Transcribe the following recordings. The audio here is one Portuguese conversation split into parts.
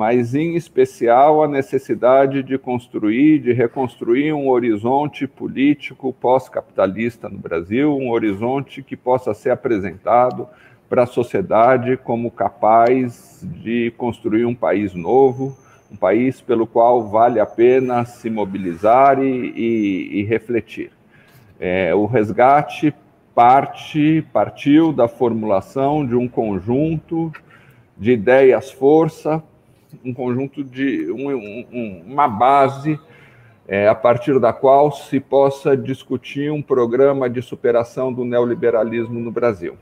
mas em especial a necessidade de construir, de reconstruir um horizonte político pós-capitalista no Brasil, um horizonte que possa ser apresentado para a sociedade como capaz de construir um país novo, um país pelo qual vale a pena se mobilizar e, e, e refletir. É, o resgate parte, partiu da formulação de um conjunto de ideias-força um conjunto de um, um, uma base é, a partir da qual se possa discutir um programa de superação do neoliberalismo no Brasil.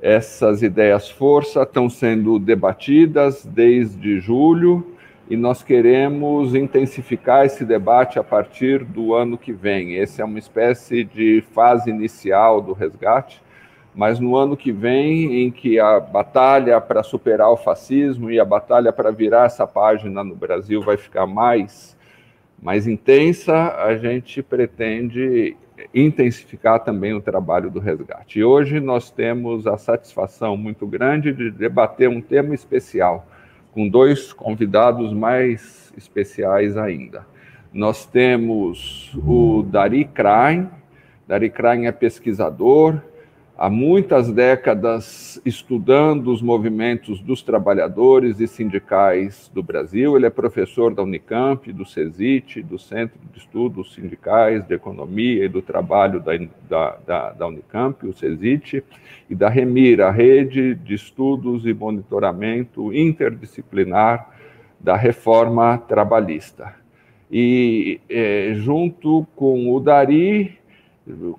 Essas ideias força estão sendo debatidas desde julho e nós queremos intensificar esse debate a partir do ano que vem. Essa é uma espécie de fase inicial do resgate mas no ano que vem, em que a batalha para superar o fascismo e a batalha para virar essa página no Brasil vai ficar mais, mais intensa, a gente pretende intensificar também o trabalho do resgate. E hoje nós temos a satisfação muito grande de debater um tema especial, com dois convidados mais especiais ainda. Nós temos o Dari Krain, Dari Krain é pesquisador, há muitas décadas estudando os movimentos dos trabalhadores e sindicais do Brasil. Ele é professor da Unicamp, do CESIT, do Centro de Estudos Sindicais de Economia e do Trabalho da, da, da, Unicamp, o CESIT, e da REMIR, a Rede de Estudos e Monitoramento Interdisciplinar da Reforma Trabalhista. E é, junto com o Dari,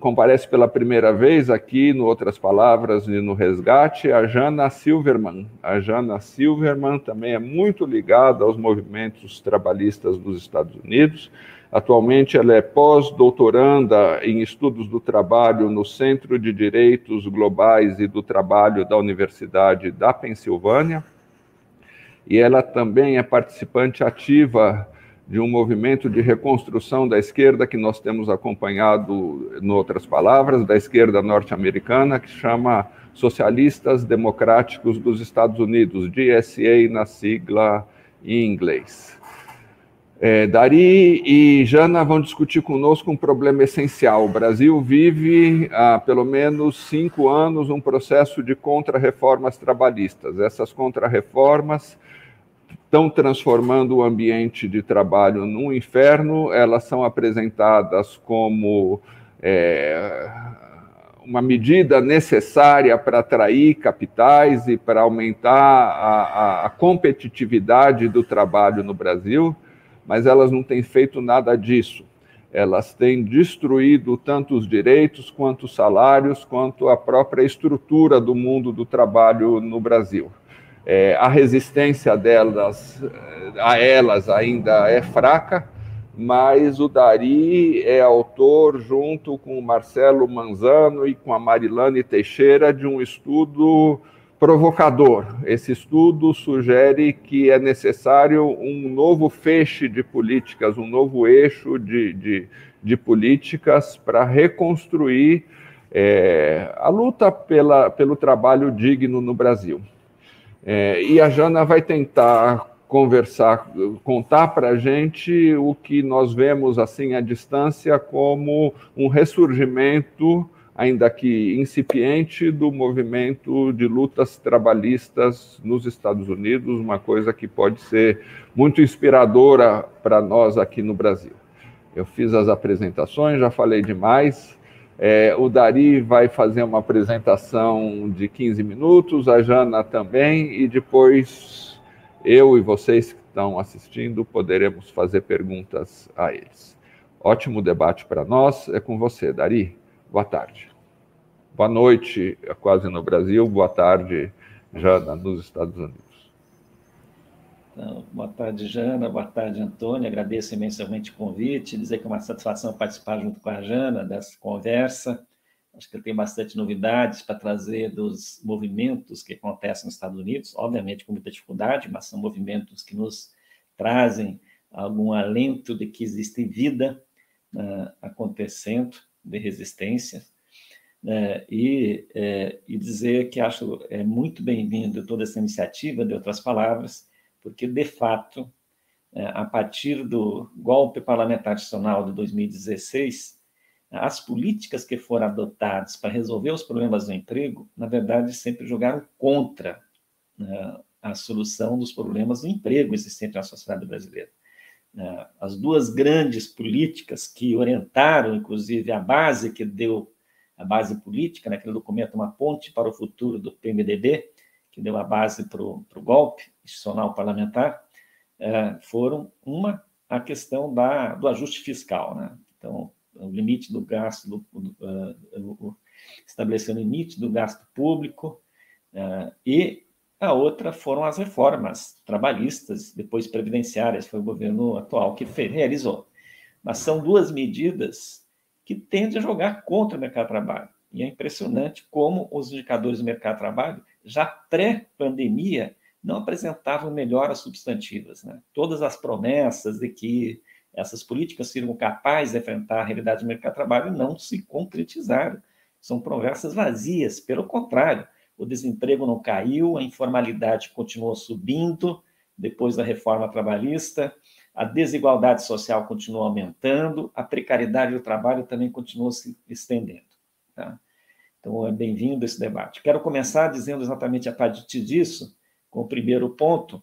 comparece pela primeira vez aqui, no Outras Palavras e no Resgate, a Jana Silverman. A Jana Silverman também é muito ligada aos movimentos trabalhistas dos Estados Unidos. Atualmente, ela é pós-doutoranda em estudos do trabalho no Centro de Direitos Globais e do Trabalho da Universidade da Pensilvânia. E ela também é participante ativa de um movimento de reconstrução da esquerda que nós temos acompanhado, em outras palavras, da esquerda norte-americana, que chama Socialistas Democráticos dos Estados Unidos, DSA na sigla em inglês. É, Dari e Jana vão discutir conosco um problema essencial. O Brasil vive há pelo menos cinco anos um processo de contra-reformas trabalhistas. Essas contra-reformas estão transformando o ambiente de trabalho num inferno, elas são apresentadas como é, uma medida necessária para atrair capitais e para aumentar a, a, a, competitividade do trabalho no Brasil, mas elas não têm feito nada disso. Elas têm destruído tanto os direitos, quanto os salários, quanto a própria estrutura do mundo do trabalho no Brasil. É, a resistência delas a elas ainda é fraca, mas o Dari é autor, junto com o Marcelo Manzano e com a Marilane Teixeira, de um estudo provocador. Esse estudo sugere que é necessário um novo feixe de políticas, um novo eixo de, de, de políticas para reconstruir é, a luta pela, pelo trabalho digno no Brasil. É, e a Jana vai tentar conversar, contar para a gente o que nós vemos assim à distância como um ressurgimento, ainda que incipiente, do movimento de lutas trabalhistas nos Estados Unidos, uma coisa que pode ser muito inspiradora para nós aqui no Brasil. Eu fiz as apresentações, já falei demais. É, o Dari vai fazer uma apresentação de 15 minutos, a Jana também, e depois eu e vocês que estão assistindo poderemos fazer perguntas a eles. Ótimo debate para nós. É com você, Dari. Boa tarde. Boa noite, é quase no Brasil. Boa tarde, Jana, nos Estados Unidos. Então, boa tarde, Jana. Boa tarde, Antônio. Agradeço imensamente o convite. Dizer que é uma satisfação participar junto com a Jana dessa conversa. Acho que tem bastante novidades para trazer dos movimentos que acontecem nos Estados Unidos, obviamente com muita dificuldade, mas são movimentos que nos trazem algum alento de que existe vida uh, acontecendo, de resistência. Uh, e, uh, e dizer que acho é muito bem-vindo toda essa iniciativa, de outras palavras, porque, de fato, é, a partir do golpe parlamentar adicional de 2016, as políticas que foram adotadas para resolver os problemas do emprego, na verdade, sempre jogaram contra né, a solução dos problemas do emprego existente na sociedade brasileira. É, as duas grandes políticas que orientaram, inclusive, a base que deu a base política, naquele documento Uma Ponte para o Futuro do PMDB, que deu a base para o golpe institucional parlamentar, é, foram uma a questão da, do ajuste fiscal, né? Então, o limite do gasto, do, uh, estabelecer o limite do gasto público, uh, e a outra foram as reformas trabalhistas, depois previdenciárias, foi o governo atual que fez, realizou. Mas são duas medidas que tendem a jogar contra o mercado de trabalho. E é impressionante como os indicadores do mercado de trabalho, já pré-pandemia, não apresentavam melhoras substantivas. Né? Todas as promessas de que essas políticas seriam capazes de enfrentar a realidade do mercado de trabalho não se concretizaram. São promessas vazias, pelo contrário, o desemprego não caiu, a informalidade continuou subindo depois da reforma trabalhista, a desigualdade social continuou aumentando, a precariedade do trabalho também continuou se estendendo. Tá? Então, é bem-vindo esse debate. Quero começar dizendo exatamente a partir disso com o primeiro ponto,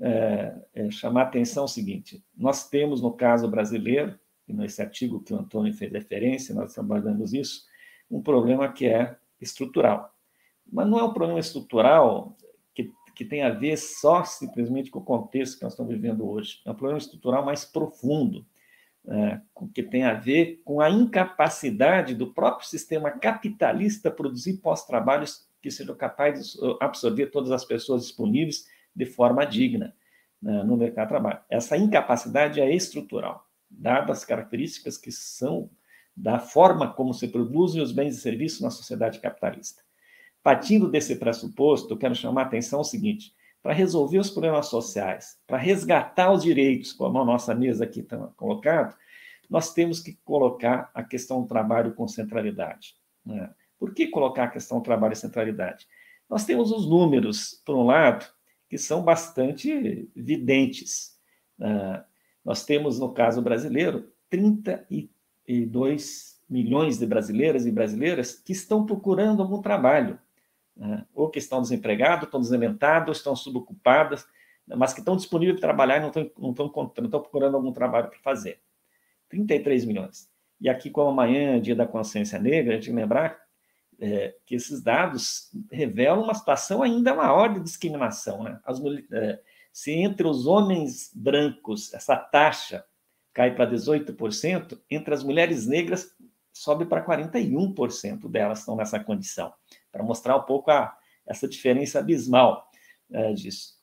é, é chamar a atenção o seguinte: nós temos, no caso brasileiro, e nesse artigo que o Antônio fez referência, nós trabalhamos isso, um problema que é estrutural. Mas não é um problema estrutural que, que tem a ver só simplesmente com o contexto que nós estamos vivendo hoje. É um problema estrutural mais profundo, que tem a ver com a incapacidade do próprio sistema capitalista produzir pós-trabalhos que sejam capazes de absorver todas as pessoas disponíveis de forma digna né, no mercado de trabalho. Essa incapacidade é estrutural, dadas as características que são da forma como se produzem os bens e serviços na sociedade capitalista. Partindo desse pressuposto, eu quero chamar a atenção o seguinte: para resolver os problemas sociais, para resgatar os direitos, como a nossa mesa aqui está colocado, nós temos que colocar a questão do trabalho com centralidade. Né? Por que colocar a questão do trabalho e centralidade? Nós temos os números, por um lado, que são bastante videntes. Uh, nós temos, no caso brasileiro, 32 milhões de brasileiras e brasileiras que estão procurando algum trabalho, uh, ou que estão desempregados, estão desalentados, estão subocupadas, mas que estão disponíveis para trabalhar e não estão, não estão, estão procurando algum trabalho para fazer. 33 milhões. E aqui, como amanhã é dia da consciência negra, a gente tem que lembrar é, que esses dados revelam uma situação ainda maior de discriminação. Né? As, é, se entre os homens brancos essa taxa cai para 18%, entre as mulheres negras sobe para 41% delas estão nessa condição, para mostrar um pouco a, essa diferença abismal é, disso.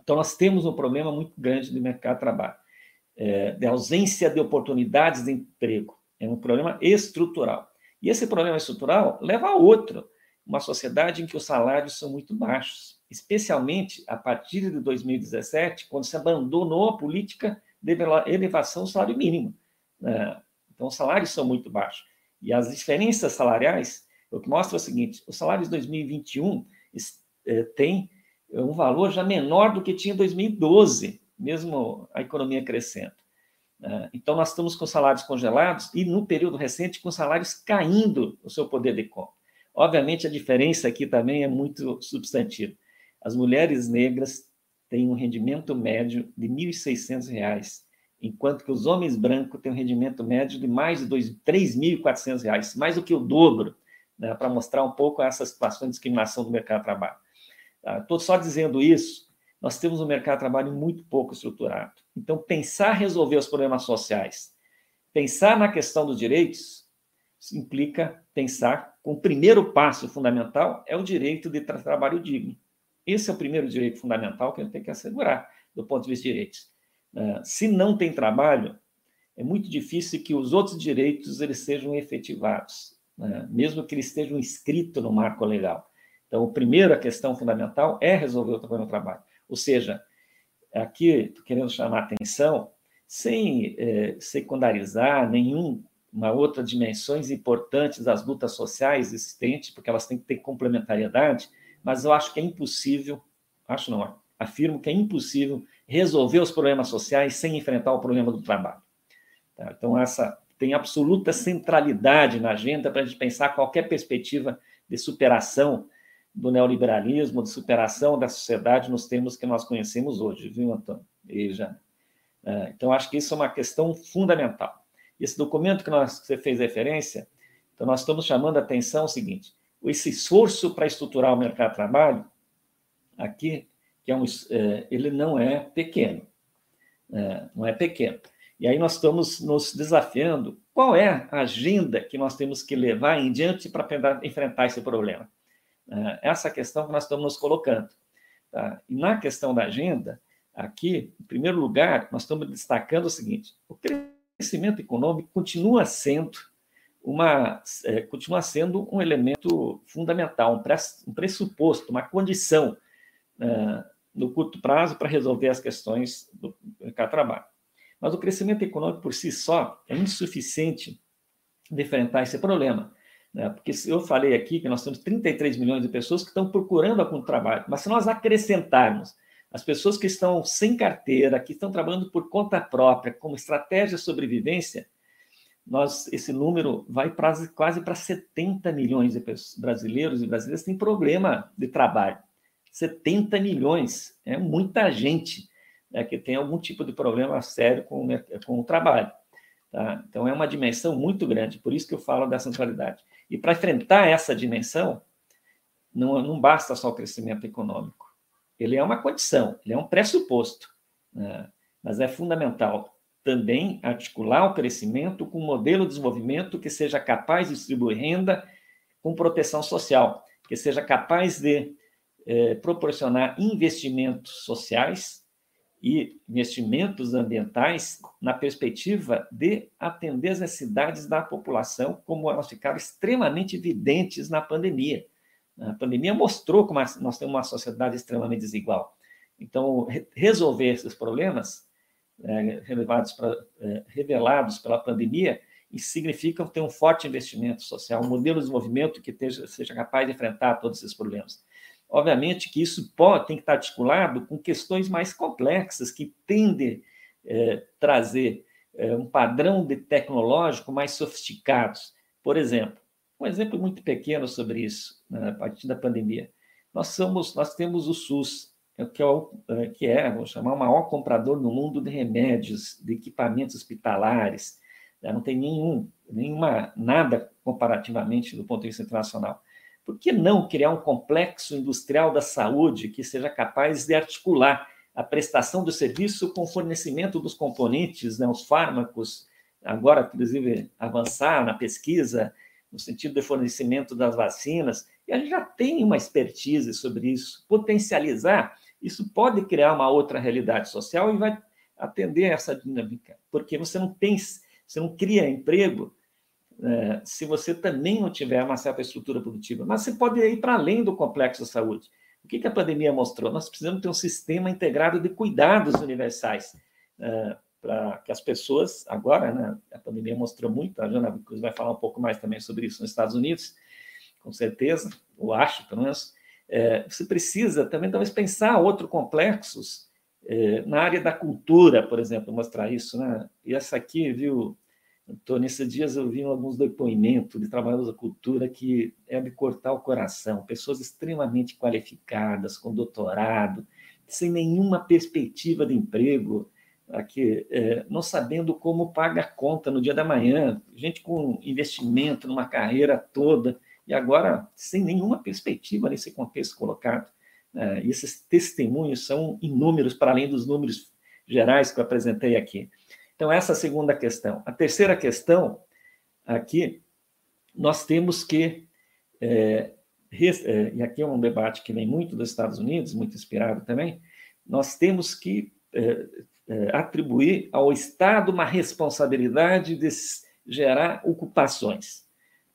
Então, nós temos um problema muito grande do mercado de trabalho, é, de ausência de oportunidades de emprego. É um problema estrutural. E esse problema estrutural leva a outro, uma sociedade em que os salários são muito baixos, especialmente a partir de 2017, quando se abandonou a política de elevação do salário mínimo. Né? Então, os salários são muito baixos. E as diferenças salariais, o que mostra é o seguinte: os salários de 2021 é, têm um valor já menor do que tinha em 2012, mesmo a economia crescendo. Né? Então, nós estamos com salários congelados e, no período recente, com salários caindo o seu poder de compra. Obviamente, a diferença aqui também é muito substantiva. As mulheres negras têm um rendimento médio de R$ 1.600, enquanto que os homens brancos têm um rendimento médio de mais de R$ 3.400, mais do que o dobro, né, para mostrar um pouco essa situação de discriminação do mercado de trabalho. Estou tá? só dizendo isso nós temos um mercado de trabalho muito pouco estruturado. Então, pensar resolver os problemas sociais, pensar na questão dos direitos, implica pensar com o primeiro passo fundamental é o direito de tra trabalho digno. Esse é o primeiro direito fundamental que a gente tem que assegurar do ponto de vista de direitos. Uh, se não tem trabalho, é muito difícil que os outros direitos eles sejam efetivados, né? mesmo que eles estejam inscritos no marco legal. Então, a primeira questão fundamental é resolver o problema do trabalho. Ou seja, aqui querendo chamar a atenção, sem é, secundarizar nenhuma outra dimensões importantes das lutas sociais existentes, porque elas têm que ter complementariedade, mas eu acho que é impossível, acho não, afirmo que é impossível resolver os problemas sociais sem enfrentar o problema do trabalho. Tá? Então, essa tem absoluta centralidade na agenda para a gente pensar qualquer perspectiva de superação do neoliberalismo, de superação da sociedade nos termos que nós conhecemos hoje, viu, Antônio? E já. É, então, acho que isso é uma questão fundamental. Esse documento que, nós, que você fez referência, então nós estamos chamando a atenção o seguinte: esse esforço para estruturar o mercado de trabalho, aqui, que é um, é, ele não é pequeno, é, não é pequeno. E aí nós estamos nos desafiando qual é a agenda que nós temos que levar em diante para enfrentar esse problema. É, essa questão que nós estamos nos colocando. Tá? E na questão da agenda, aqui, em primeiro lugar, nós estamos destacando o seguinte: o crescimento econômico continua sendo uma é, continua sendo um elemento fundamental, um, pressuposto, uma condição é, no curto prazo para resolver as questões do mercado de trabalho. Mas o crescimento econômico por si só é insuficiente de enfrentar esse problema. Né? Porque eu falei aqui que nós temos 33 milhões de pessoas que estão procurando algum trabalho, mas se nós acrescentarmos as pessoas que estão sem carteira, que estão trabalhando por conta própria, como estratégia de sobrevivência, nós, esse número vai pra, quase para 70 milhões de brasileiros e brasileiras têm problema de trabalho. 70 milhões, é muita gente né, que tem algum tipo de problema sério com, com o trabalho. Tá? Então, é uma dimensão muito grande, por isso que eu falo da centralidade. E para enfrentar essa dimensão, não, não basta só o crescimento econômico. Ele é uma condição, ele é um pressuposto, né? mas é fundamental também articular o crescimento com um modelo de desenvolvimento que seja capaz de distribuir renda com proteção social, que seja capaz de eh, proporcionar investimentos sociais e investimentos ambientais na perspectiva de atender as necessidades da população, como elas ficaram extremamente evidentes na pandemia. A pandemia mostrou como nós temos uma sociedade extremamente desigual. Então, resolver esses problemas é, revelados, pra, é, revelados pela pandemia significa ter um forte investimento social, um modelo de desenvolvimento que esteja, seja capaz de enfrentar todos esses problemas. Obviamente que isso pode, tem que estar articulado com questões mais complexas, que tendem a é, trazer é, um padrão de tecnológico mais sofisticados. Por exemplo, um exemplo muito pequeno sobre isso, né, a partir da pandemia. Nós, somos, nós temos o SUS, é que é, o, é, que é, vou chamar, o maior comprador no mundo de remédios, de equipamentos hospitalares. Né, não tem nenhum, nenhuma, nada comparativamente do ponto de vista internacional. Por que não criar um complexo industrial da saúde que seja capaz de articular a prestação do serviço com o fornecimento dos componentes, né, os fármacos, agora, inclusive, avançar na pesquisa, no sentido de fornecimento das vacinas, e a gente já tem uma expertise sobre isso. Potencializar, isso pode criar uma outra realidade social e vai atender essa dinâmica, porque você não tem, você não cria emprego é, se você também não tiver uma certa estrutura produtiva. Mas você pode ir para além do complexo saúde. O que, que a pandemia mostrou? Nós precisamos ter um sistema integrado de cuidados universais é, para que as pessoas, agora, né, a pandemia mostrou muito, a Jana Cruz vai falar um pouco mais também sobre isso nos Estados Unidos, com certeza, ou acho, pelo menos, é, você precisa também talvez pensar outros complexos é, na área da cultura, por exemplo, mostrar isso, né? E essa aqui, viu, Tô, nesses dias eu vi alguns depoimentos de trabalhadores da cultura que é de cortar o coração, pessoas extremamente qualificadas, com doutorado, sem nenhuma perspectiva de emprego, aqui, é, não sabendo como paga a conta no dia da manhã, gente com investimento numa carreira toda, e agora sem nenhuma perspectiva nesse contexto colocado. É, esses testemunhos são inúmeros, para além dos números gerais que eu apresentei aqui. Então, essa é a segunda questão. A terceira questão, aqui, nós temos que. É, é, e aqui é um debate que vem muito dos Estados Unidos, muito inspirado também, nós temos que é, é, atribuir ao Estado uma responsabilidade de gerar ocupações,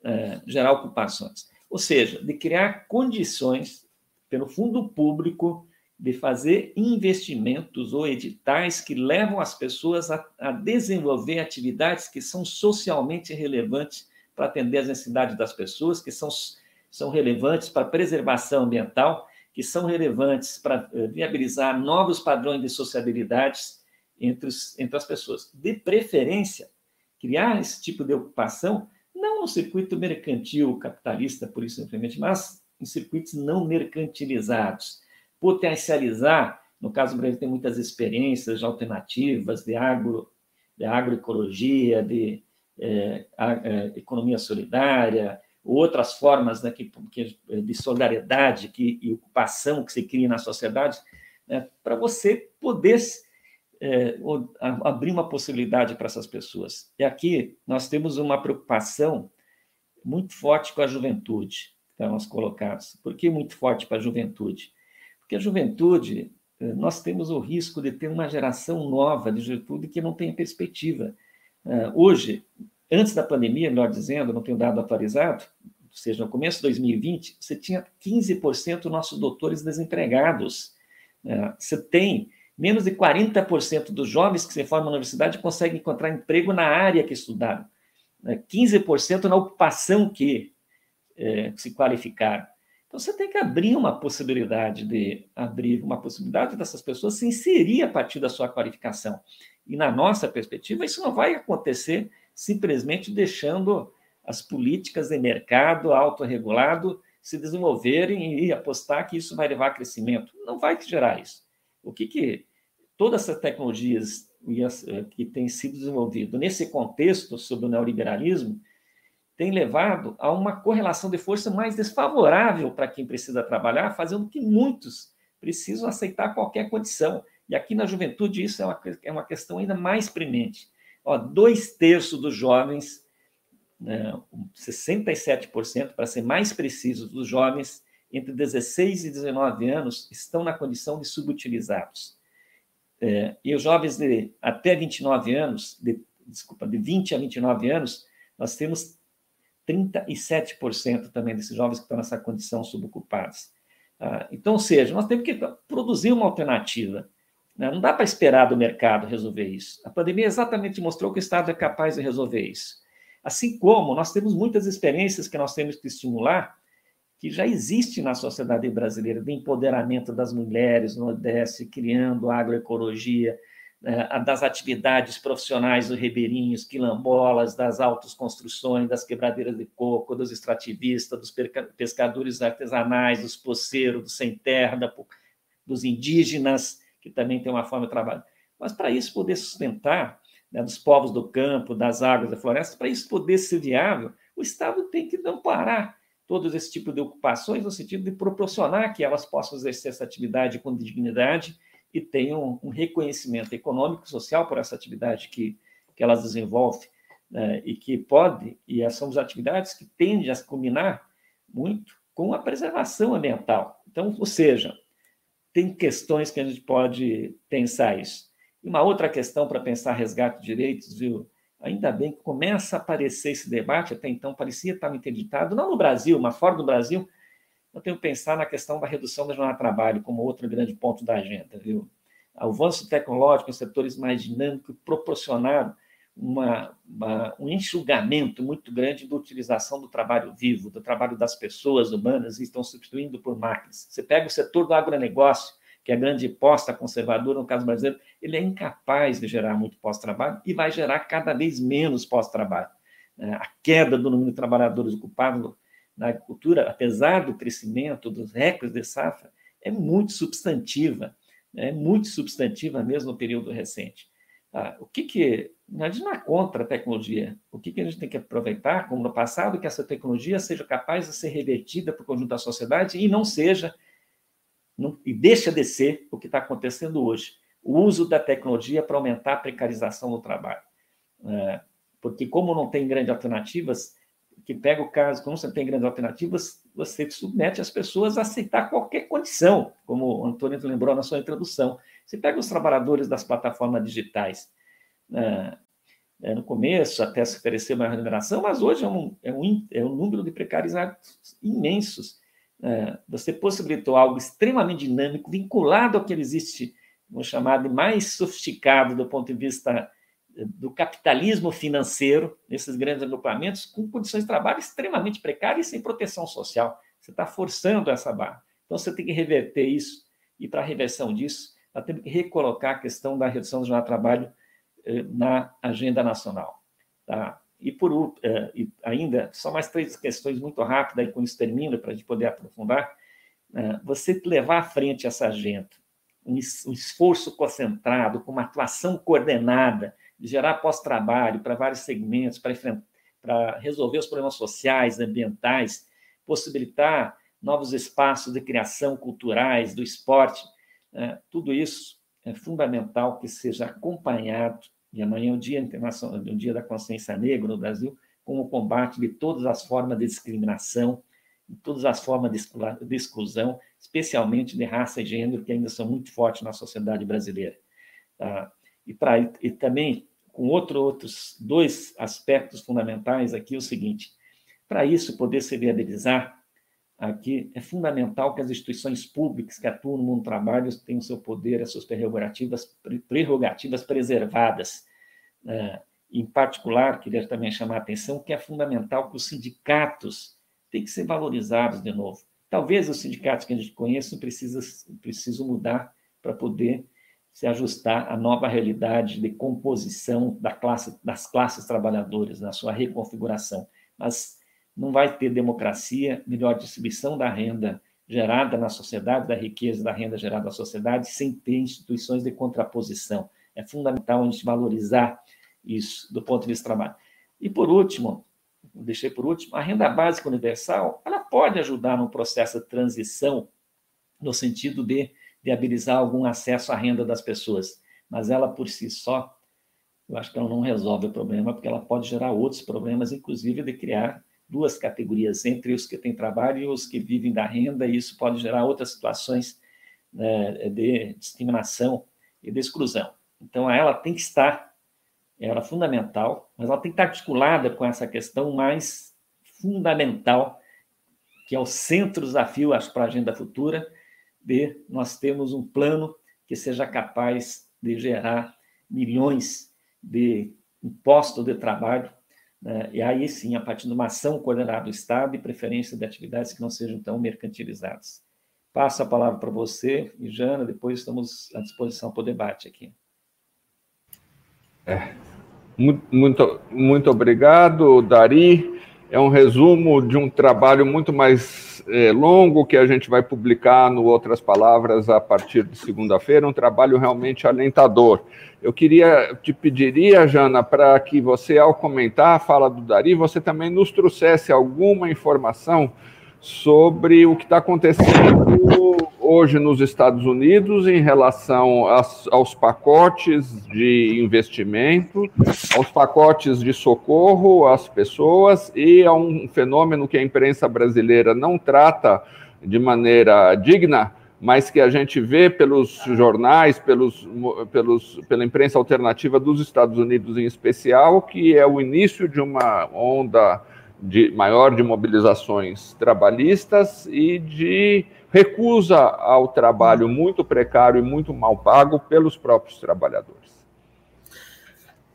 é, gerar ocupações, ou seja, de criar condições pelo fundo público de fazer investimentos ou editais que levam as pessoas a, a desenvolver atividades que são socialmente relevantes para atender as necessidades das pessoas, que são, são relevantes para a preservação ambiental, que são relevantes para eh, viabilizar novos padrões de sociabilidades entre, os, entre as pessoas. De preferência, criar esse tipo de ocupação, não no circuito mercantil capitalista, por isso simplesmente, mas em circuitos não mercantilizados. Potencializar, no caso do Brasil, tem muitas experiências alternativas de, agro, de agroecologia, de é, a, é, economia solidária, outras formas né, que, que, de solidariedade que, e ocupação que se cria na sociedade, né, para você poder é, abrir uma possibilidade para essas pessoas. E aqui nós temos uma preocupação muito forte com a juventude, que nós colocados. Por que muito forte para a juventude? Porque a juventude, é, nós temos o risco de ter uma geração nova de juventude que não tem perspectiva. É, hoje, Antes da pandemia, melhor dizendo, não tenho dado atualizado, ou seja, no começo de 2020, você tinha 15% dos nossos doutores desempregados. É, você tem menos de 40% dos jovens que se formam na universidade conseguem encontrar emprego na área que estudaram. 15% na ocupação que se qualificaram. Então, você tem que abrir uma possibilidade de abrir uma possibilidade dessas pessoas se inserir a partir da sua qualificação. E na nossa perspectiva, isso não vai acontecer simplesmente deixando as políticas de mercado autorregulado se desenvolverem e apostar que isso vai levar a crescimento. Não vai gerar isso. O que, que todas essas tecnologias eh, que têm sido desenvolvidas nesse contexto sobre o neoliberalismo tem levado a uma correlação de força mais desfavorável para quem precisa trabalhar, fazendo que muitos precisam aceitar qualquer condição. E aqui na juventude isso é uma, é uma questão ainda mais premente. Ó, dois terços dos jovens, né, 67%, para ser mais preciso, dos jovens entre 16 e 19 anos estão na condição de subutilizados. É, e os jovens de até 29 anos, de, desculpa, de 20 a 29 anos, nós temos 37% também desses jovens que estão nessa condição subocupados. Ah, então, ou seja, nós temos que produzir uma alternativa. Né? Não dá para esperar do mercado resolver isso. A pandemia exatamente mostrou que o Estado é capaz de resolver isso. Assim como nós temos muitas experiências que nós temos que estimular, que já existe na sociedade brasileira, de empoderamento das mulheres no Nordeste, criando agroecologia? Das atividades profissionais dos ribeirinhos, quilombolas, das autoconstruções, das quebradeiras de coco, dos extrativistas, dos pescadores artesanais, dos poceiros, dos sem terra, dos indígenas, que também tem uma forma de trabalho. Mas para isso poder sustentar, né, dos povos do campo, das águas, da floresta, para isso poder ser viável, o Estado tem que não parar todos esse tipo de ocupações, no sentido de proporcionar que elas possam exercer essa atividade com dignidade e tenham um reconhecimento econômico e social por essa atividade que, que elas desenvolvem, né, e que pode, e são as atividades que tendem a combinar muito com a preservação ambiental. Então, ou seja, tem questões que a gente pode pensar isso. E uma outra questão para pensar resgate de direitos, viu? Ainda bem que começa a aparecer esse debate, até então parecia estar interditado, não no Brasil, mas fora do Brasil. Eu tenho que pensar na questão da redução da jornada de trabalho como outro grande ponto da agenda, viu? Avanço tecnológico em setores mais dinâmicos proporcionaram uma, uma, um enxugamento muito grande da utilização do trabalho vivo, do trabalho das pessoas humanas, e estão substituindo por máquinas. Você pega o setor do agronegócio, que é a grande posta conservadora, no caso brasileiro, ele é incapaz de gerar muito pós-trabalho e vai gerar cada vez menos pós-trabalho. A queda do número de trabalhadores ocupados na agricultura, apesar do crescimento dos recordes de safra, é muito substantiva, é muito substantiva mesmo no período recente. Ah, o que, que a gente não é contra a tecnologia. O que, que a gente tem que aproveitar, como no passado, que essa tecnologia seja capaz de ser revertida para o conjunto da sociedade e não seja, não, e deixa de ser o que está acontecendo hoje. O uso da tecnologia para aumentar a precarização do trabalho. É, porque como não tem grandes alternativas, que pega o caso, como você tem grandes alternativas, você submete as pessoas a aceitar qualquer condição, como o Antônio lembrou na sua introdução. Você pega os trabalhadores das plataformas digitais, né, é, no começo, até se oferecer uma remuneração, mas hoje é um, é um, é um número de precarizados imensos. É, você possibilitou algo extremamente dinâmico, vinculado ao que existe, vamos chamar de mais sofisticado do ponto de vista do capitalismo financeiro, nesses grandes agrupamentos, com condições de trabalho extremamente precárias e sem proteção social. Você está forçando essa barra. Então, você tem que reverter isso, e para a reversão disso, nós temos que recolocar a questão da redução do jornal de trabalho eh, na agenda nacional. Tá? E por eh, e ainda, só mais três questões muito rápidas, e com isso termino, para a gente poder aprofundar. Eh, você levar à frente essa agenda, um, um esforço concentrado, com uma atuação coordenada, de gerar pós-trabalho para vários segmentos, para, resolver os problemas sociais, ambientais, possibilitar novos espaços de criação culturais, do esporte, é, tudo isso é fundamental que seja acompanhado, e amanhã é o Dia Internacional, o Dia da Consciência Negra no Brasil, com o combate de todas as formas de discriminação, de todas as formas de exclusão, especialmente de raça e gênero, que ainda são muito fortes na sociedade brasileira. Tá? E, pra, e também, com outro, outros dois aspectos fundamentais aqui, o seguinte, para isso poder se viabilizar, aqui é fundamental que as instituições públicas que atuam no mundo do trabalho tenham seu poder, as suas prerrogativas, prerrogativas preservadas. É, em particular, queria também chamar a atenção que é fundamental que os sindicatos têm que ser valorizados de novo. Talvez os sindicatos que a gente conhece precisam, precisam mudar para poder se ajustar à nova realidade de composição da classe, das classes trabalhadoras, na sua reconfiguração. Mas não vai ter democracia, melhor distribuição da renda gerada na sociedade, da riqueza da renda gerada na sociedade, sem ter instituições de contraposição. É fundamental a gente valorizar isso do ponto de vista do trabalho. E por último, deixei por último, a renda básica universal, ela pode ajudar no processo de transição no sentido de viabilizar algum acesso à renda das pessoas, mas ela por si só, eu acho que ela não resolve o problema, porque ela pode gerar outros problemas, inclusive de criar duas categorias, entre os que têm trabalho e os que vivem da renda, e isso pode gerar outras situações né, de discriminação e de exclusão. Então, ela tem que estar, ela é fundamental, mas ela tem que estar articulada com essa questão mais fundamental, que é o centro desafio, acho, para a agenda futura, de nós termos um plano que seja capaz de gerar milhões de impostos de trabalho né? E aí sim, a partir de uma ação coordenada do Estado e preferência de atividades que não sejam tão mercantilizadas. Passo a palavra para você e Jana, depois estamos à disposição para o debate aqui. É. Muito, muito obrigado, Dari. É um resumo de um trabalho muito mais é, longo que a gente vai publicar no Outras Palavras a partir de segunda-feira, um trabalho realmente alentador. Eu queria, te pediria, Jana, para que você, ao comentar a fala do Dari, você também nos trouxesse alguma informação sobre o que está acontecendo hoje nos Estados Unidos em relação aos, aos, pacotes de investimento, aos pacotes de socorro às pessoas e a um fenômeno que a imprensa brasileira não trata de maneira digna, mas que a gente vê pelos jornais, pelos, pelos, pela imprensa alternativa dos Estados Unidos em especial, que é o início de uma onda de, maior de mobilizações trabalhistas e de recusa ao trabalho muito precário e muito mal pago pelos próprios trabalhadores.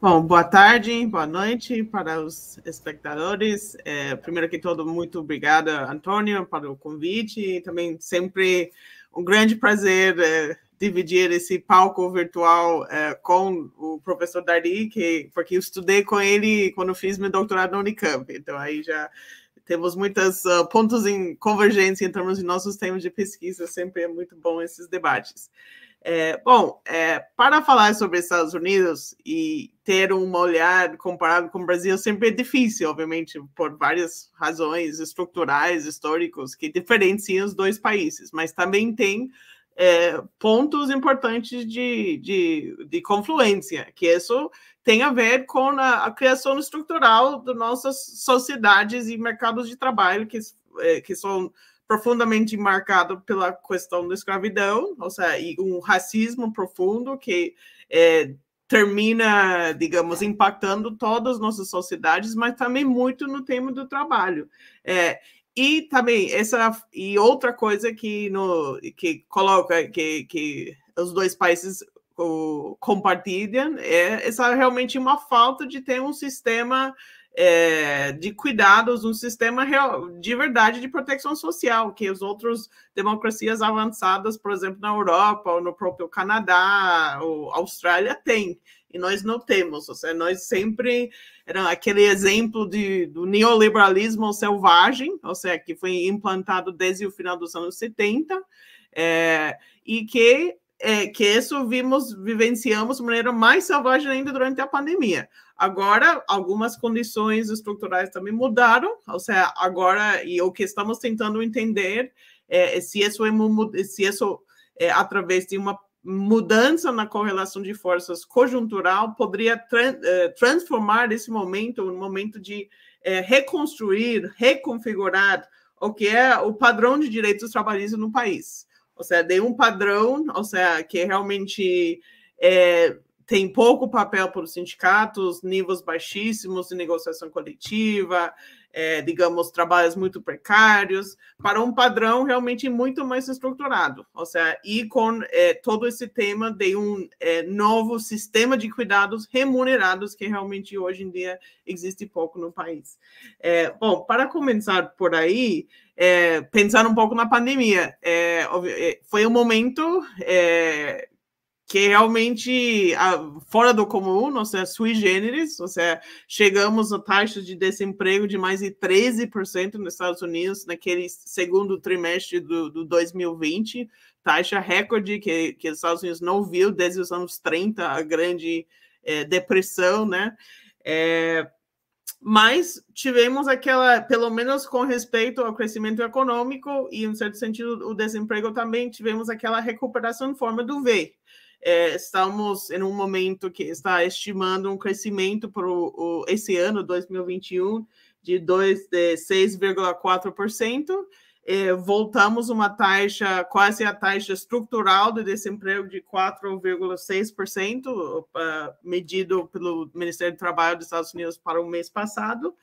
Bom, boa tarde, boa noite para os espectadores. É, primeiro que tudo, muito obrigada, Antônio, para o convite e também sempre um grande prazer é, dividir esse palco virtual é, com o professor Dari, que, porque eu estudei com ele quando fiz meu doutorado na Unicamp, então aí já temos muitos uh, pontos em convergência em termos de nossos temas de pesquisa, sempre é muito bom esses debates. É, bom, é, para falar sobre Estados Unidos e ter um olhar comparado com o Brasil sempre é difícil, obviamente, por várias razões estruturais, históricos, que diferenciam os dois países, mas também tem é, pontos importantes de, de, de, confluência, que isso tem a ver com a, a, criação estrutural de nossas sociedades e mercados de trabalho, que, é, que são profundamente marcado pela questão da escravidão, ou seja, e um racismo profundo que é, termina, digamos, impactando todas as nossas sociedades, mas também muito no tema do trabalho. É, e também essa e outra coisa que no que coloca que, que os dois países compartilham é essa realmente uma falta de ter um sistema é, de cuidados, um sistema real, de verdade de proteção social, que as outras democracias avançadas, por exemplo, na Europa ou no próprio Canadá ou Austrália, têm. E nós não temos, ou seja, nós sempre era aquele exemplo de, do neoliberalismo selvagem, ou seja, que foi implantado desde o final dos anos 70, é, e que é, que isso vimos, vivenciamos de maneira mais selvagem ainda durante a pandemia. Agora, algumas condições estruturais também mudaram, ou seja, agora, e o que estamos tentando entender é se isso é, se isso é através de uma mudança na correlação de forças conjuntural poderia tra é, transformar esse momento um momento de é, reconstruir, reconfigurar o que é o padrão de direitos trabalhistas no país ou seja, de um padrão, ou seja, que realmente é, tem pouco papel para os sindicatos, níveis baixíssimos de negociação coletiva, é, digamos, trabalhos muito precários, para um padrão realmente muito mais estruturado, ou seja, e com é, todo esse tema de um é, novo sistema de cuidados remunerados que realmente hoje em dia existe pouco no país. É, bom, para começar por aí, é, pensar um pouco na pandemia, é, foi um momento que realmente fora do comum, ou seja, sui generis, ou seja, chegamos a taxa de desemprego de mais de 13% nos Estados Unidos naquele segundo trimestre do, do 2020, taxa recorde que, que os Estados Unidos não viu desde os anos 30, a grande é, depressão, né? É, mas tivemos aquela, pelo menos com respeito ao crescimento econômico e, em certo sentido, o desemprego também, tivemos aquela recuperação em forma do V é, estamos em um momento que está estimando um crescimento para esse ano, 2021, de, de 6,4%. É, voltamos uma taxa, quase a taxa estrutural de desemprego de 4,6%, uh, medido pelo Ministério do Trabalho dos Estados Unidos para o mês passado,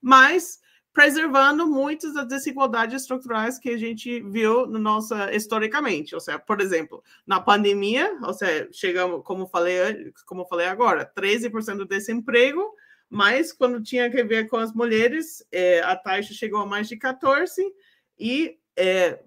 mas preservando muitas das desigualdades estruturais que a gente viu no nossa historicamente. Ou seja, por exemplo, na pandemia, ou seja, chegamos, como falei, como falei agora, 13% do desemprego, mas quando tinha que ver com as mulheres, é, a taxa chegou a mais de 14 e é,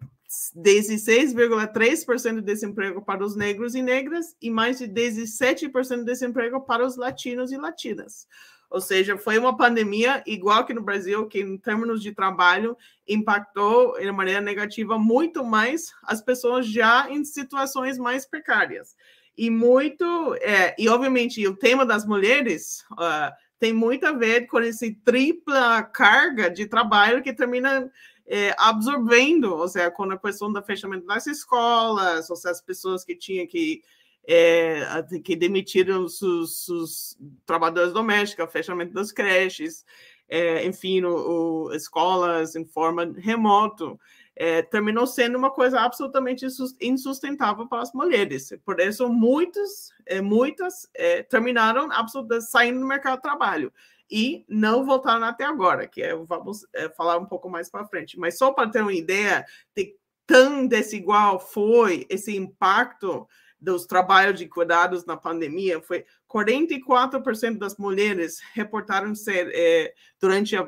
16,3% de desemprego para os negros e negras e mais de 17% de desemprego para os latinos e latinas. Ou seja, foi uma pandemia igual que no Brasil, que em termos de trabalho impactou de maneira negativa muito mais as pessoas já em situações mais precárias. E muito, é, e obviamente o tema das mulheres uh, tem muito a ver com esse tripla carga de trabalho que termina é, absorvendo, ou seja, com a questão do fechamento das escolas, ou seja, as pessoas que tinham que é, que demitiram os, trabalhadores domésticos, fechamento das creches, é, enfim, o, o, escolas em forma remoto, é, terminou sendo uma coisa absolutamente insustentável para as mulheres. Por isso, muitos, é, muitas é, terminaram absolutamente saindo do mercado de trabalho e não voltaram até agora, que é, vamos é, falar um pouco mais para frente. Mas só para ter uma ideia de tão desigual foi esse impacto dos trabalhos de cuidados na pandemia foi 44% das mulheres reportaram ser é, durante a,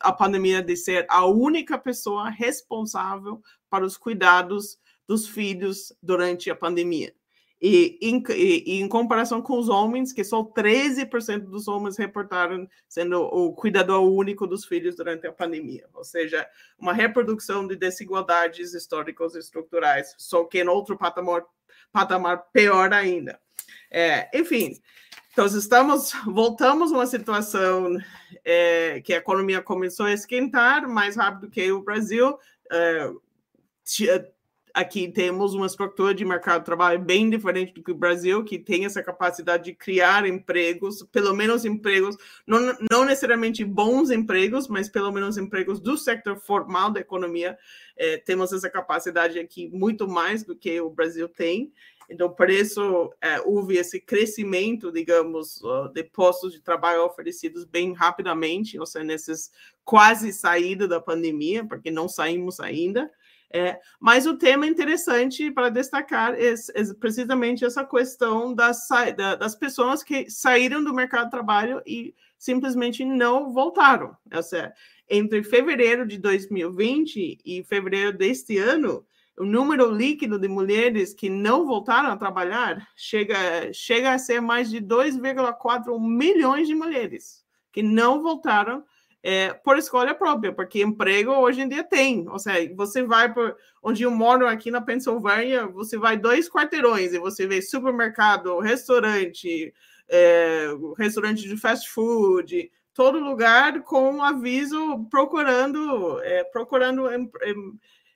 a, pandemia de ser a única pessoa responsável para os cuidados dos filhos durante a pandemia. E em, e, em comparação com os homens, que só 13% dos homens reportaram sendo o cuidador único dos filhos durante a pandemia. Ou seja, uma reprodução de desigualdades históricas e estruturais, só que em outro patamar patamar pior ainda. É, enfim, então estamos, voltamos a uma situação é, que a economia começou a esquentar mais rápido que o Brasil. É, aqui temos uma estrutura de mercado de trabalho bem diferente do que o Brasil, que tem essa capacidade de criar empregos, pelo menos empregos, não, não necessariamente bons empregos, mas pelo menos empregos do setor formal da economia. É, temos essa capacidade aqui muito mais do que o Brasil tem. Então, por isso, é, houve esse crescimento, digamos, de postos de trabalho oferecidos bem rapidamente, ou seja, nesses quase saída da pandemia, porque não saímos ainda. É, mas o tema interessante para destacar é, é precisamente essa questão das, das pessoas que saíram do mercado de trabalho e simplesmente não voltaram. Seja, entre fevereiro de 2020 e fevereiro deste ano, o número líquido de mulheres que não voltaram a trabalhar chega, chega a ser mais de 2,4 milhões de mulheres que não voltaram é, por escolha própria, porque emprego hoje em dia tem. Ou seja, você vai por onde eu moro aqui na Pensilvânia, você vai dois quarteirões e você vê supermercado, restaurante, é, restaurante de fast food, todo lugar com um aviso procurando, é, procurando,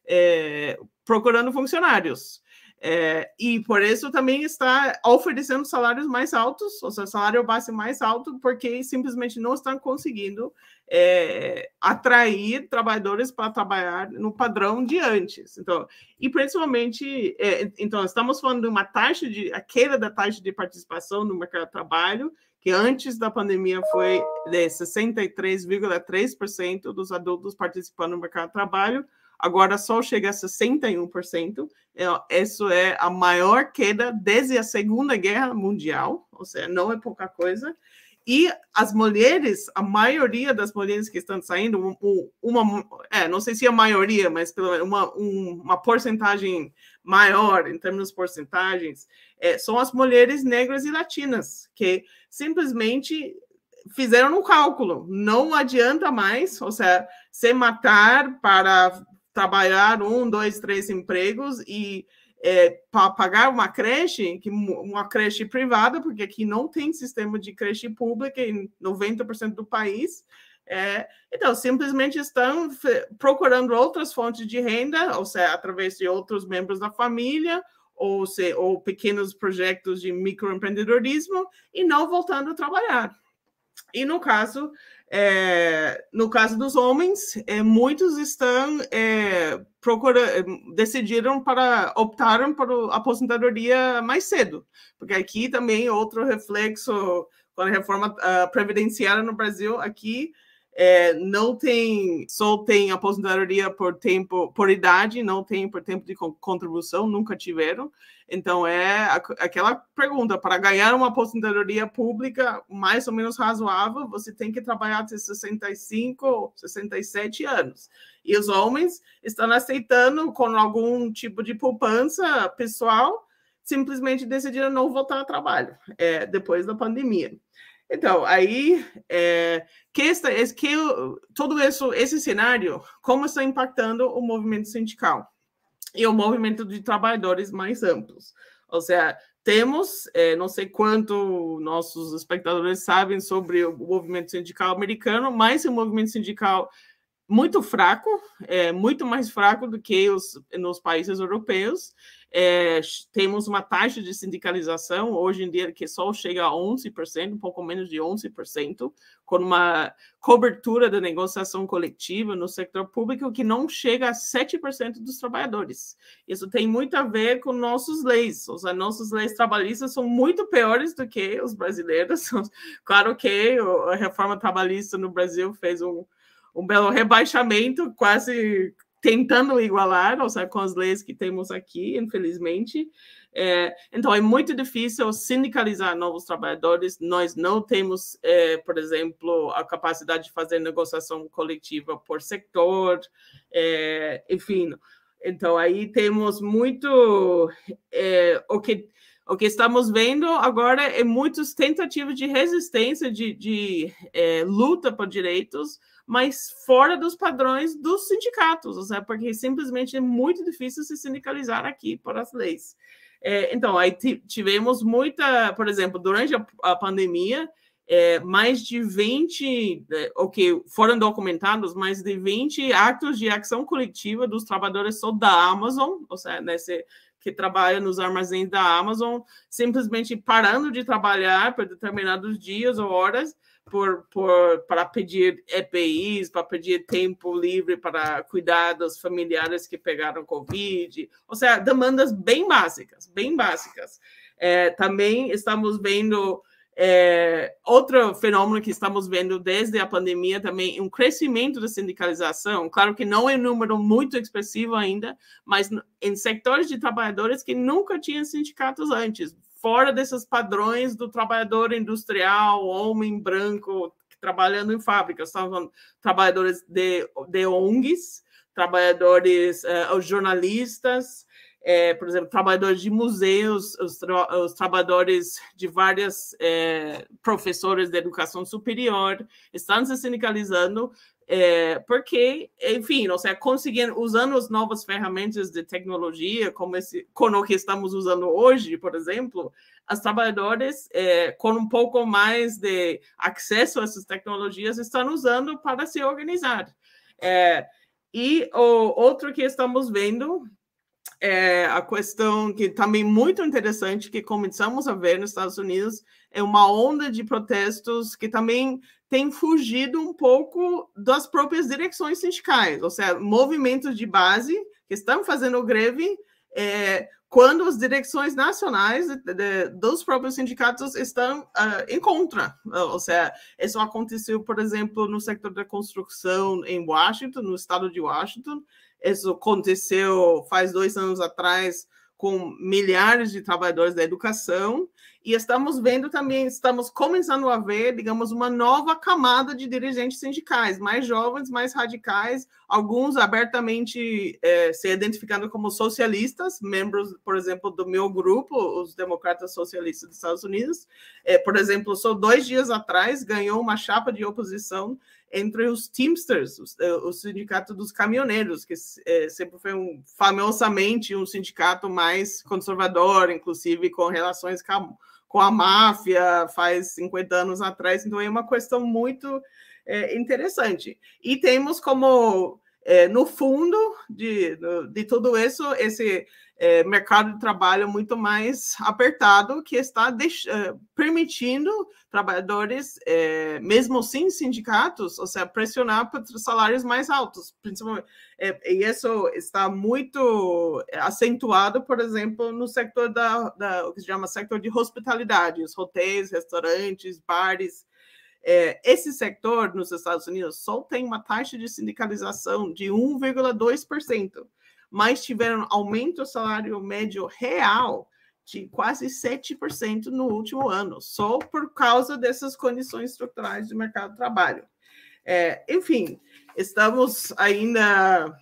é, procurando funcionários. É, e por isso também está oferecendo salários mais altos, ou seja, salário base mais alto, porque simplesmente não estão conseguindo é, atrair trabalhadores para trabalhar no padrão de antes. Então, e principalmente, é, então estamos falando de uma taxa de a queda da taxa de participação no mercado de trabalho, que antes da pandemia foi de 63,3% dos adultos participando no mercado de trabalho, agora só chega a 61%. É, isso é a maior queda desde a Segunda Guerra Mundial, ou seja, não é pouca coisa. E as mulheres, a maioria das mulheres que estão saindo, uma, é, não sei se a maioria, mas pelo menos uma, uma porcentagem maior em termos de porcentagens, é, são as mulheres negras e latinas, que simplesmente fizeram um cálculo. Não adianta mais, ou seja, se matar para trabalhar um, dois, três empregos e é, para pagar uma creche, que, uma creche privada, porque aqui não tem sistema de creche pública em 90% do país. É, então, simplesmente estão procurando outras fontes de renda, ou seja, através de outros membros da família, ou, se, ou pequenos projetos de microempreendedorismo, e não voltando a trabalhar. E no caso, é, no caso dos homens, é, muitos estão é, procurando, decidiram para optaram para a aposentadoria mais cedo, porque aqui também outro reflexo com a reforma uh, previdenciária no Brasil, aqui é, não tem, só tem aposentadoria por tempo, por idade, não tem por tempo de contribuição, nunca tiveram. Então é aquela pergunta: para ganhar uma aposentadoria pública mais ou menos razoável, você tem que trabalhar até 65, 67 anos. E os homens estão aceitando com algum tipo de poupança pessoal, simplesmente decidiram não voltar ao trabalho é, depois da pandemia. Então, aí, é, que, esta, que todo isso, esse cenário, como está impactando o movimento sindical e o movimento de trabalhadores mais amplos. Ou seja, temos, é, não sei quanto nossos espectadores sabem sobre o movimento sindical americano, mas o movimento sindical muito fraco, é, muito mais fraco do que os nos países europeus, é, temos uma taxa de sindicalização hoje em dia que só chega a 11%, um pouco menos de 11%, com uma cobertura da negociação coletiva no setor público que não chega a 7% dos trabalhadores. Isso tem muito a ver com nossas leis. Os nossas leis trabalhistas são muito piores do que os brasileiros. Claro que a reforma trabalhista no Brasil fez um, um belo rebaixamento, quase tentando igualar, ou seja, com as leis que temos aqui, infelizmente. É, então, é muito difícil sindicalizar novos trabalhadores. Nós não temos, é, por exemplo, a capacidade de fazer negociação coletiva por setor, é, enfim. Então, aí temos muito. É, o que o que estamos vendo agora é muitas tentativas de resistência, de, de é, luta por direitos, mas fora dos padrões dos sindicatos, seja, porque simplesmente é muito difícil se sindicalizar aqui por as leis. É, então, aí tivemos muita, por exemplo, durante a, a pandemia, é, mais de 20, é, o que foram documentados, mais de 20 atos de ação coletiva dos trabalhadores só da Amazon, ou seja, nesse que trabalha nos armazéns da Amazon, simplesmente parando de trabalhar por determinados dias ou horas por, por, para pedir EPIs, para pedir tempo livre para cuidar dos familiares que pegaram Covid, ou seja, demandas bem básicas, bem básicas. É, também estamos vendo é, outro fenômeno que estamos vendo desde a pandemia também, um crescimento da sindicalização. Claro que não é um número muito expressivo ainda, mas em setores de trabalhadores que nunca tinham sindicatos antes fora desses padrões do trabalhador industrial, homem branco, trabalhando em fábricas, estavam trabalhadores de, de ONGs, trabalhadores, uh, jornalistas, é, por exemplo, trabalhadores de museus, os, tra os trabalhadores de várias é, professores de educação superior. Estão se sindicalizando é, porque, enfim, ou seja, conseguindo, usando as novas ferramentas de tecnologia, como, esse, como o que estamos usando hoje, por exemplo, as trabalhadoras é, com um pouco mais de acesso a essas tecnologias estão usando para se organizar. É, e o outro que estamos vendo é a questão que também muito interessante que começamos a ver nos Estados Unidos é uma onda de protestos que também tem fugido um pouco das próprias direções sindicais, ou seja, movimentos de base que estão fazendo greve é, quando as direções nacionais de, de, dos próprios sindicatos estão uh, em contra. Ou seja, isso aconteceu, por exemplo, no setor da construção em Washington, no estado de Washington, isso aconteceu faz dois anos atrás com milhares de trabalhadores da educação e estamos vendo também, estamos começando a ver, digamos, uma nova camada de dirigentes sindicais, mais jovens, mais radicais, alguns abertamente é, se identificando como socialistas, membros, por exemplo, do meu grupo, os Democratas Socialistas dos Estados Unidos. É, por exemplo, só dois dias atrás ganhou uma chapa de oposição entre os Teamsters, eh, o sindicato dos caminhoneiros, que é, sempre foi um, famosamente um sindicato mais conservador, inclusive com relações com, com a máfia, faz 50 anos atrás. Então, é uma questão muito é, interessante. E temos como, é, no fundo de, de tudo isso, esse é, mercado de trabalho muito mais apertado, que está é, permitindo trabalhadores, é, mesmo sem sindicatos, ou seja, pressionar para salários mais altos, principalmente. É, e isso está muito acentuado, por exemplo, no setor da, da o que se chama setor de hospitalidade, os hotéis, restaurantes, bares. É, esse setor nos Estados Unidos só tem uma taxa de sindicalização de 1,2% mas tiveram aumento do salário médio real de quase 7% no último ano, só por causa dessas condições estruturais do mercado de trabalho. É, enfim, estamos ainda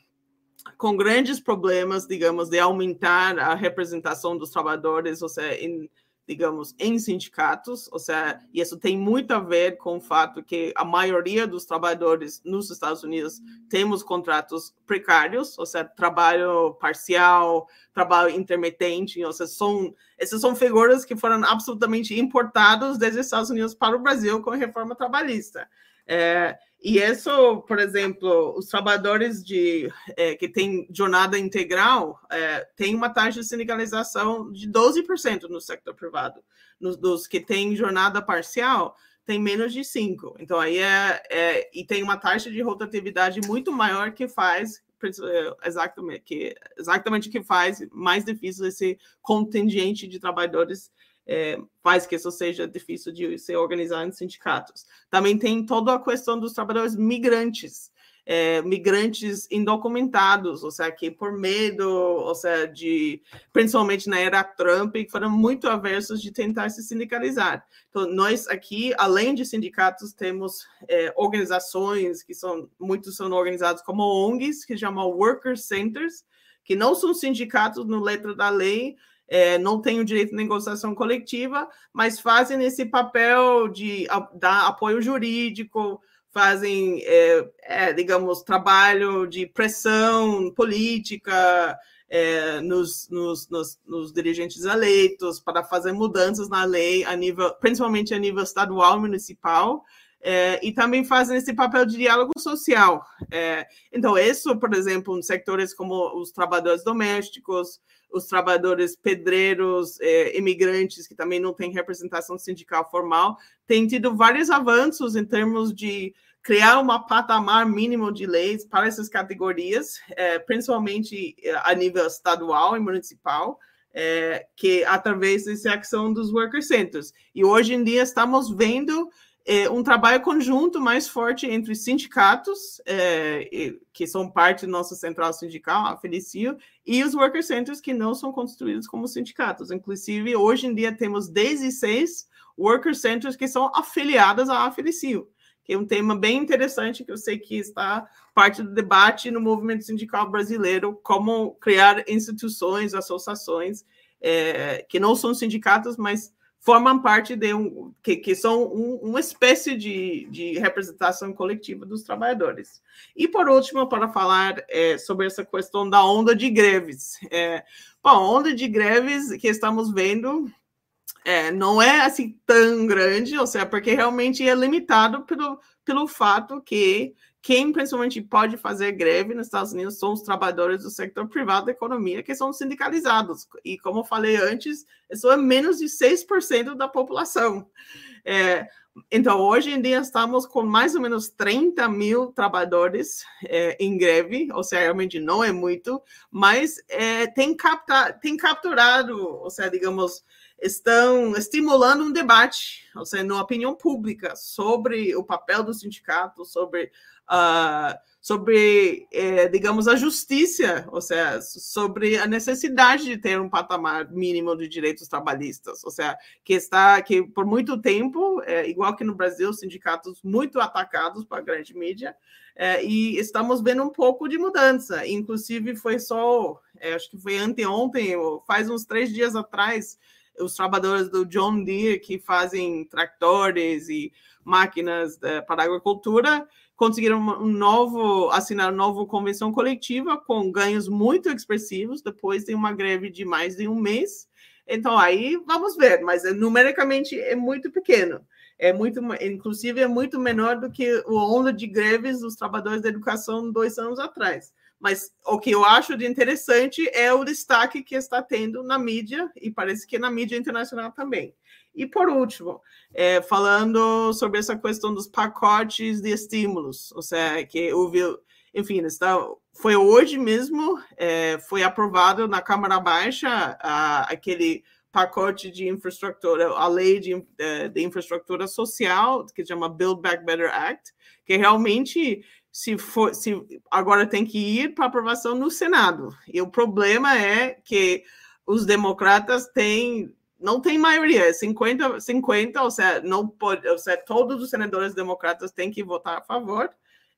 com grandes problemas, digamos, de aumentar a representação dos trabalhadores, ou seja, em digamos, em sindicatos, ou seja, isso tem muito a ver com o fato que a maioria dos trabalhadores nos Estados Unidos temos contratos precários, ou seja, trabalho parcial, trabalho intermitente, ou seja, são, essas são figuras que foram absolutamente importadas desde os Estados Unidos para o Brasil com a reforma trabalhista. É, e isso, por exemplo, os trabalhadores de, é, que têm jornada integral é, têm uma taxa de sindicalização de 12% no setor privado. Nos, dos que têm jornada parcial, tem menos de 5%. Então, aí é, é, E tem uma taxa de rotatividade muito maior que faz é, exatamente que exatamente que faz mais difícil esse contingente de trabalhadores é, faz que isso seja difícil de ser organizado em sindicatos. Também tem toda a questão dos trabalhadores migrantes, é, migrantes indocumentados, ou seja, que por medo, ou seja, de, principalmente na era Trump, foram muito aversos de tentar se sindicalizar. Então, nós aqui, além de sindicatos, temos é, organizações que são, muitos são organizados como ONGs, que chamam Worker Centers, que não são sindicatos no letra da lei, é, não têm o direito de negociação coletiva, mas fazem esse papel de a, dar apoio jurídico, fazem, é, é, digamos, trabalho de pressão política é, nos, nos, nos, nos, dirigentes eleitos para fazer mudanças na lei, a nível, principalmente a nível estadual e municipal. É, e também fazem esse papel de diálogo social. É, então, isso, por exemplo, em setores como os trabalhadores domésticos, os trabalhadores pedreiros, é, imigrantes, que também não têm representação sindical formal, tem tido vários avanços em termos de criar uma patamar mínimo de leis para essas categorias, é, principalmente é, a nível estadual e municipal, é, que através dessa ação dos worker centers. E hoje em dia estamos vendo é, um trabalho conjunto mais forte entre sindicatos, é, que são parte da nossa central sindical, a Felicio, e os worker centers que não são constituídos como sindicatos. Inclusive, hoje em dia temos 16 worker centers que são afiliadas à Felicio, que é um tema bem interessante que eu sei que está parte do debate no movimento sindical brasileiro, como criar instituições, associações é, que não são sindicatos, mas formam parte de um que, que são um, uma espécie de, de representação coletiva dos trabalhadores. E por último, para falar é, sobre essa questão da onda de greves. É, bom, onda de greves que estamos vendo é, não é assim tão grande, ou seja, porque realmente é limitado pelo, pelo fato que quem principalmente pode fazer greve nos Estados Unidos são os trabalhadores do setor privado da economia que são sindicalizados. E como falei antes, isso é menos de 6% da população. É, então, hoje em dia, estamos com mais ou menos 30 mil trabalhadores é, em greve, ou seja, realmente não é muito, mas é, tem, capta, tem capturado, ou seja, digamos, estão estimulando um debate, ou seja, na opinião pública, sobre o papel do sindicato, sobre, uh, sobre eh, digamos, a justiça, ou seja, sobre a necessidade de ter um patamar mínimo de direitos trabalhistas, ou seja, que está, que por muito tempo, é, igual que no Brasil, sindicatos muito atacados para a grande mídia, é, e estamos vendo um pouco de mudança, inclusive foi só, é, acho que foi anteontem, faz uns três dias atrás, os trabalhadores do John Deere que fazem tratores e máquinas eh, para a agricultura conseguiram um novo assinar uma nova convenção coletiva com ganhos muito expressivos depois de uma greve de mais de um mês. Então aí vamos ver, mas eh, numericamente é muito pequeno. É muito, inclusive é muito menor do que o onda de greves dos trabalhadores da educação dois anos atrás. Mas o que eu acho de interessante é o destaque que está tendo na mídia, e parece que na mídia internacional também. E por último, é, falando sobre essa questão dos pacotes de estímulos, ou seja, que houve, enfim, está, foi hoje mesmo, é, foi aprovado na Câmara Baixa a, aquele pacote de infraestrutura, a lei de, de, de infraestrutura social, que chama Build Back Better Act, que realmente se for, se agora tem que ir para aprovação no Senado. E o problema é que os democratas têm não tem maioria, 50 50, ou seja, não pode, ou seja, todos os senadores democratas têm que votar a favor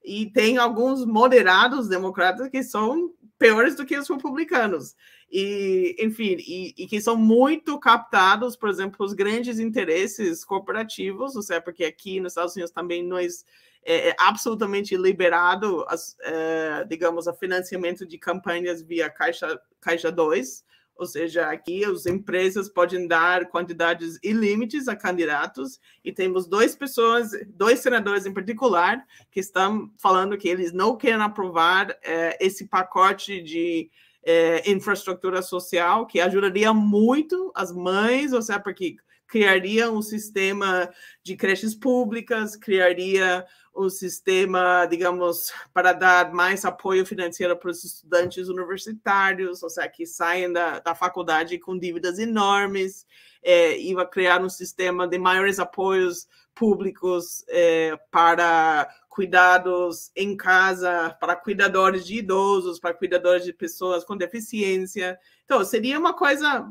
e tem alguns moderados democratas que são piores do que os republicanos. E, enfim, e, e, que são muito captados, por exemplo, os grandes interesses corporativos, ou seja, porque aqui nos Estados Unidos também nós é, é absolutamente liberado, as, é, digamos, o financiamento de campanhas via Caixa, Caixa 2, ou seja, aqui as empresas podem dar quantidades ilimites a candidatos. E temos duas pessoas, dois senadores em particular, que estão falando que eles não querem aprovar é, esse pacote de é, infraestrutura social que ajudaria muito as mães, ou seja, porque criaria um sistema de creches públicas, criaria um sistema, digamos, para dar mais apoio financeiro para os estudantes universitários, ou seja, que saem da, da faculdade com dívidas enormes, é, e vai criar um sistema de maiores apoios públicos é, para cuidados em casa, para cuidadores de idosos, para cuidadores de pessoas com deficiência. Então, seria uma coisa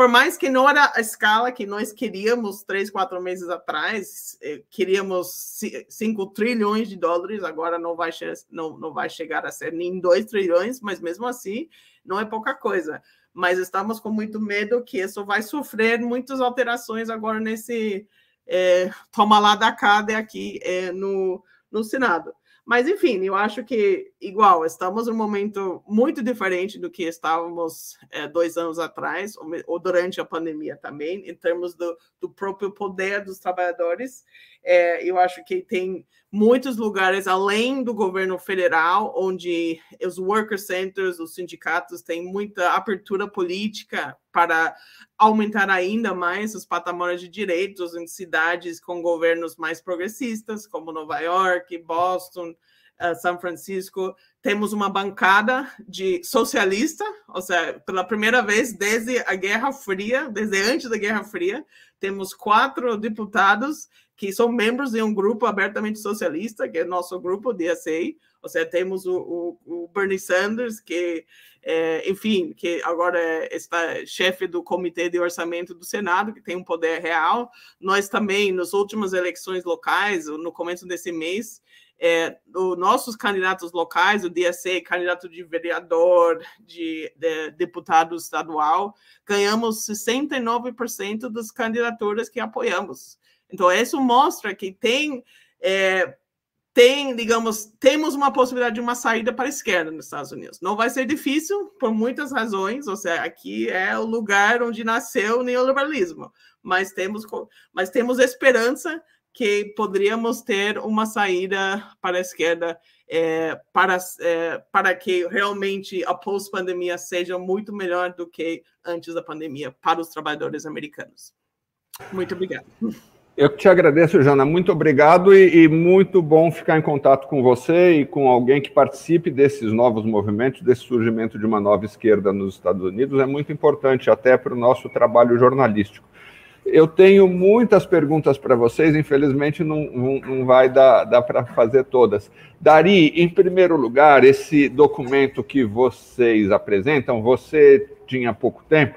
por mais que não era a escala que nós queríamos três, quatro meses atrás, eh, queríamos 5 trilhões de dólares, agora não vai, não, não vai chegar a ser nem 2 trilhões, mas mesmo assim não é pouca coisa. Mas estamos com muito medo que isso vai sofrer muitas alterações agora nesse é, toma lá da cá aqui é, no, no Senado. Mas, enfim, eu acho que, igual, estamos num momento muito diferente do que estávamos é, dois anos atrás, ou, ou, durante a pandemia também, em termos do, do próprio poder dos trabalhadores. É, eu acho que tem muitos lugares além do governo federal, onde os worker centers, os sindicatos têm muita abertura política para aumentar ainda mais os patamares de direitos em cidades com governos mais progressistas, como Nova York, Boston, uh, São Francisco. Temos uma bancada de socialista, ou seja, pela primeira vez desde a Guerra Fria, desde antes da Guerra Fria, temos quatro deputados que são membros de um grupo abertamente socialista, que é nosso grupo, DSA, Ou seja, temos o, o, o Bernie Sanders, que, é, enfim, que agora está chefe do Comitê de Orçamento do Senado, que tem um poder real. Nós também, nas últimas eleições locais, no começo desse mês, é, os nossos candidatos locais, o DSA, candidato de vereador, de, de deputado estadual, ganhamos 69% das candidaturas que apoiamos. Então, isso mostra que tem, é, tem, digamos, temos uma possibilidade de uma saída para a esquerda nos Estados Unidos. Não vai ser difícil, por muitas razões, ou seja, aqui é o lugar onde nasceu o neoliberalismo, mas temos, mas temos esperança que poderíamos ter uma saída para a esquerda é, para, é, para que realmente a pós-pandemia seja muito melhor do que antes da pandemia para os trabalhadores americanos. Muito obrigado. Eu te agradeço, Jana. Muito obrigado e, e, muito bom ficar em contato com você e com alguém que participe desses novos movimentos, desse surgimento de uma nova esquerda nos Estados Unidos. É muito importante até para o nosso trabalho jornalístico. Eu tenho muitas perguntas para vocês, infelizmente não, não, não vai dar, dar para fazer todas. Dari, em primeiro lugar, esse documento que vocês apresentam, você tinha pouco tempo,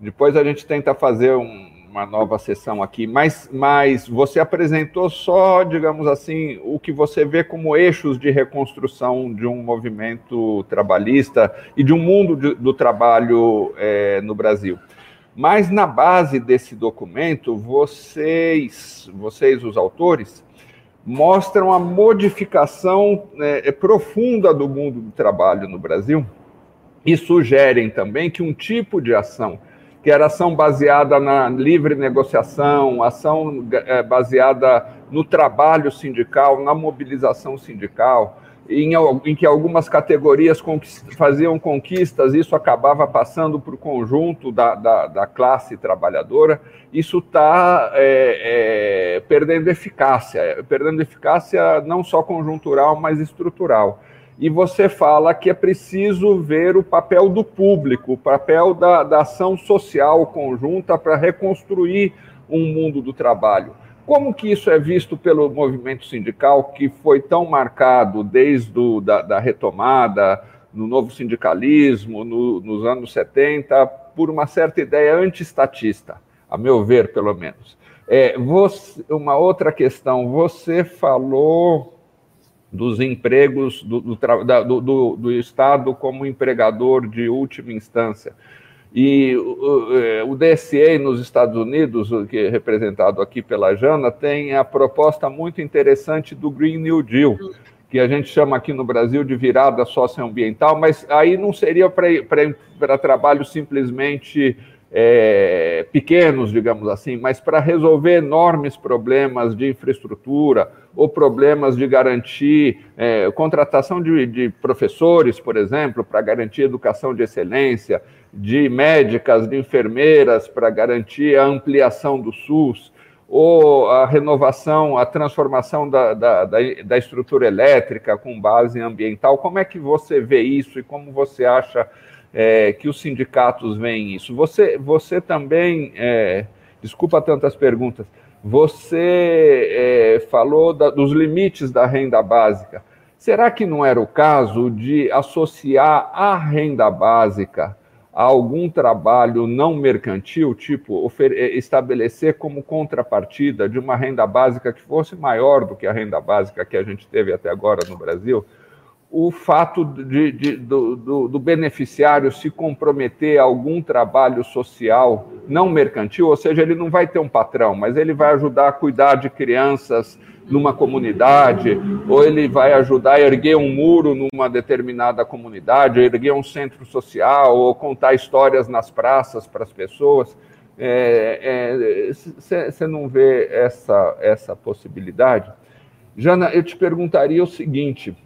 depois a gente tenta fazer um, uma nova sessão aqui, mas, mas você apresentou só, digamos assim, o que você vê como eixos de reconstrução de um movimento trabalhista e de um mundo de, do trabalho é, no Brasil. Mas na base desse documento, vocês, vocês os autores, mostram a modificação é, profunda do mundo do trabalho no Brasil e sugerem também que um tipo de ação, que era ação baseada na livre negociação, ação é, baseada no trabalho sindical, na mobilização sindical, em, em que algumas categorias faziam conquistas, isso acabava passando para o conjunto da, da, da, classe trabalhadora, isso está é, é, perdendo eficácia, perdendo eficácia não só conjuntural, mas estrutural. E você fala que é preciso ver o papel do público, o papel da, da ação social conjunta para reconstruir um mundo do trabalho. Como que isso é visto pelo movimento sindical, que foi tão marcado desde do, da, da retomada, no novo sindicalismo, no, nos anos 70, por uma certa ideia antistatista, a meu ver, pelo menos. É, você, uma outra questão, você falou dos empregos do, do, do, do Estado como empregador de última instância. E o, é, o DSA nos Estados Unidos, que é representado aqui pela Jana, tem a proposta muito interessante do Green New Deal, que a gente chama aqui no Brasil de virada socioambiental, mas aí não seria para trabalho simplesmente é, pequenos, digamos assim, mas para resolver enormes problemas de infraestrutura ou problemas de garantir é, contratação de, de professores, por exemplo, para garantir educação de excelência, de médicas, de enfermeiras para garantir a ampliação do SUS, ou a renovação, a transformação da, da, da, estrutura elétrica com base ambiental. Como é que você vê isso e como você acha é, que os sindicatos veem isso? Você, você também, é, desculpa tantas perguntas, você é, falou da, dos limites da renda básica. Será que não era o caso de associar a renda básica a algum trabalho não mercantil, tipo eh, estabelecer como contrapartida de uma renda básica que fosse maior do que a renda básica que a gente teve até agora no Brasil, o fato de, de, do, do, do, beneficiário se comprometer a algum trabalho social não mercantil, ou seja, ele não vai ter um patrão, mas ele vai ajudar a cuidar de crianças numa comunidade, ou ele vai ajudar a erguer um muro numa determinada comunidade, erguer um centro social, ou contar histórias nas praças para as pessoas. Você é, é, não vê essa, essa possibilidade? Jana, eu te perguntaria o seguinte: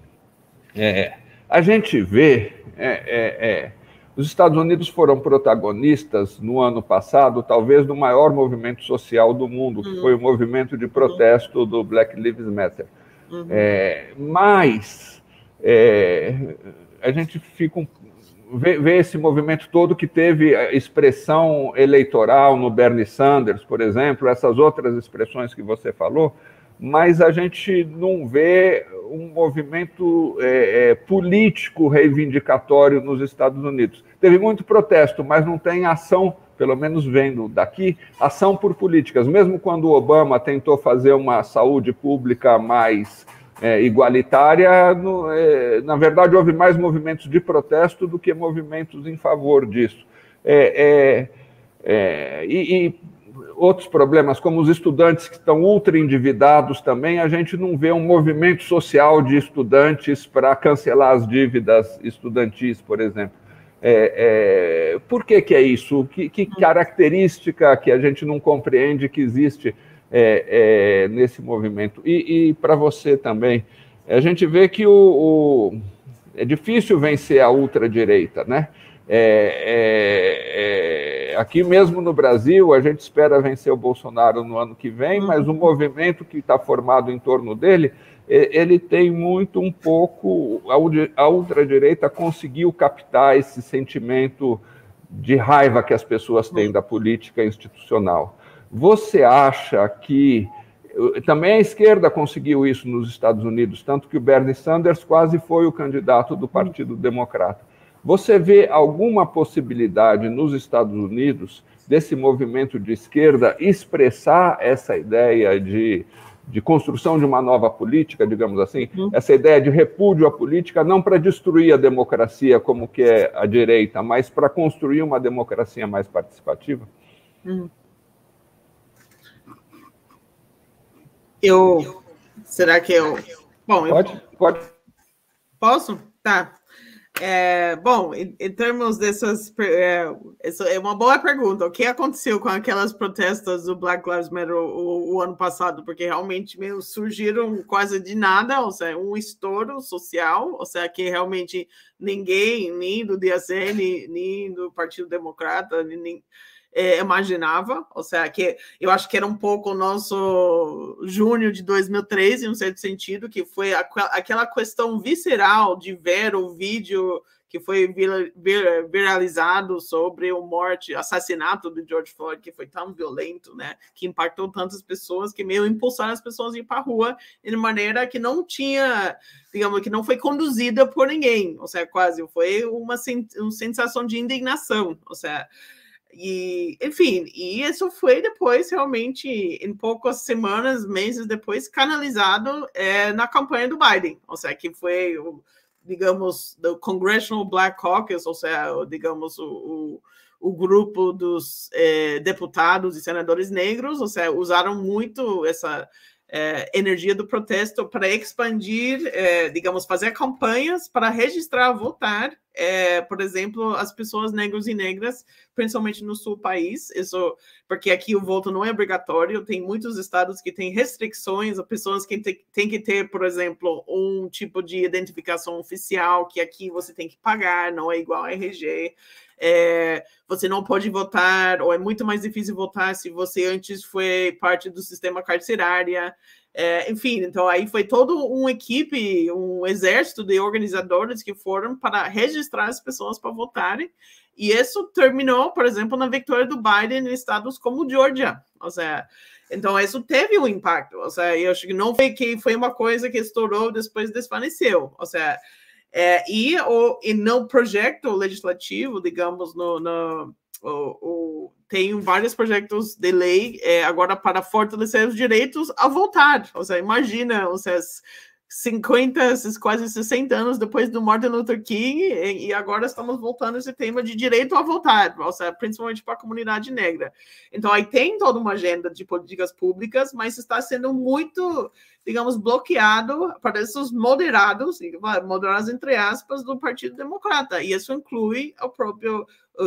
é, a gente vê é, é, é os Estados Unidos foram protagonistas no ano passado, talvez, do maior movimento social do mundo, que uhum. foi o movimento de protesto do Black Lives Matter. Uhum. É, mas é, a gente fica um, esse movimento todo que teve expressão eleitoral no Bernie Sanders, por exemplo, essas outras expressões que você falou, mas a gente não vê um movimento é, é, político reivindicatório nos Estados Unidos. Teve muito protesto, mas não tem ação, pelo menos vendo daqui, ação por políticas. Mesmo quando o Obama tentou fazer uma saúde pública mais é, igualitária, no, é, na verdade houve mais movimentos de protesto do que movimentos em favor disso. É, é, é e, e, outros problemas, como os estudantes que estão ultra endividados também, a gente não vê um movimento social de estudantes para cancelar as dívidas estudantis, por exemplo. É, é, por que, que é isso? Que, que, característica que a gente não compreende que existe é, é nesse movimento? E, e para você também, a gente vê que o, o, é difícil vencer a ultradireita, né? É, é, é, aqui mesmo no Brasil, a gente espera vencer o Bolsonaro no ano que vem, uhum. mas o movimento que está formado em torno dele, ele tem muito um pouco. A ultradireita conseguiu captar esse sentimento de raiva que as pessoas têm da política institucional. Você acha que. Também a esquerda conseguiu isso nos Estados Unidos, tanto que o Bernie Sanders quase foi o candidato do Partido Democrata. Você vê alguma possibilidade nos Estados Unidos desse movimento de esquerda expressar essa ideia de, de construção de uma nova política, digamos assim, uhum. essa ideia de repúdio à política, não para destruir a democracia como que é a direita, mas para construir uma democracia mais participativa? Uhum. Eu. Será que eu. Bom, pode, eu... pode. Posso? Tá. É, bom, em, em, termos dessas. É, é uma boa pergunta. O que aconteceu com aquelas protestas do Black Lives Matter o, o, ano passado? Porque realmente meio surgiram quase de nada, ou seja, um estouro social, ou seja, que realmente ninguém, nem do DSN, nem do Partido Democrata, nem, é, imaginava, ou seja, que eu acho que era um pouco o nosso junho de 2013, em um certo sentido, que foi aquela questão visceral de ver o vídeo que foi vir, vir, viralizado sobre o morte, assassinato do George Floyd, que foi tão violento, né, que impactou tantas pessoas, que meio impulsaram as pessoas a ir para a rua de maneira que não tinha, digamos, que não foi conduzida por ninguém, ou seja, quase foi uma, uma sensação de indignação, ou seja, e, enfim, e isso foi depois, realmente, em poucas semanas, meses depois, canalizado é, na campanha do Biden. Ou seja, que foi, digamos, do Congressional Black Caucus, ou seja, digamos, o, o, o grupo dos é, deputados e senadores negros, ou seja, usaram muito essa é, energia do protesto para expandir, é, digamos, fazer campanhas para registrar, votar, é, por exemplo, as pessoas negras e negras, principalmente no sul do país, isso, porque aqui o voto não é obrigatório, tem muitos estados que têm restrições, as pessoas que têm que ter, por exemplo, um tipo de identificação oficial, que aqui você tem que pagar, não é igual a RG, é, você não pode votar, ou é muito mais difícil votar se você antes foi parte do sistema carcerário. É, enfim, então aí foi toda uma equipe, um exército de organizadores que foram para registrar as pessoas para votarem. E isso terminou, por exemplo, na vitória do Biden em estados como Georgia. Ou seja, então isso teve um impacto. Ou seja, eu acho que não foi que foi uma coisa que estourou depois desvaneceu. Ou seja, é, e, o, e no projeto legislativo, digamos, no, no o, o, tem vários projetos de lei é, agora para fortalecer os direitos a votar. Ou seja, imagina, ou seja, 50, quase 60 anos depois do Martin Luther King, e agora estamos voltando esse tema de direito a votar, ou seja, principalmente para a comunidade negra. Então, aí tem toda uma agenda de políticas públicas, mas está sendo muito digamos, bloqueado para esses moderados, moderados entre aspas, do Partido Democrata. E isso inclui o próprio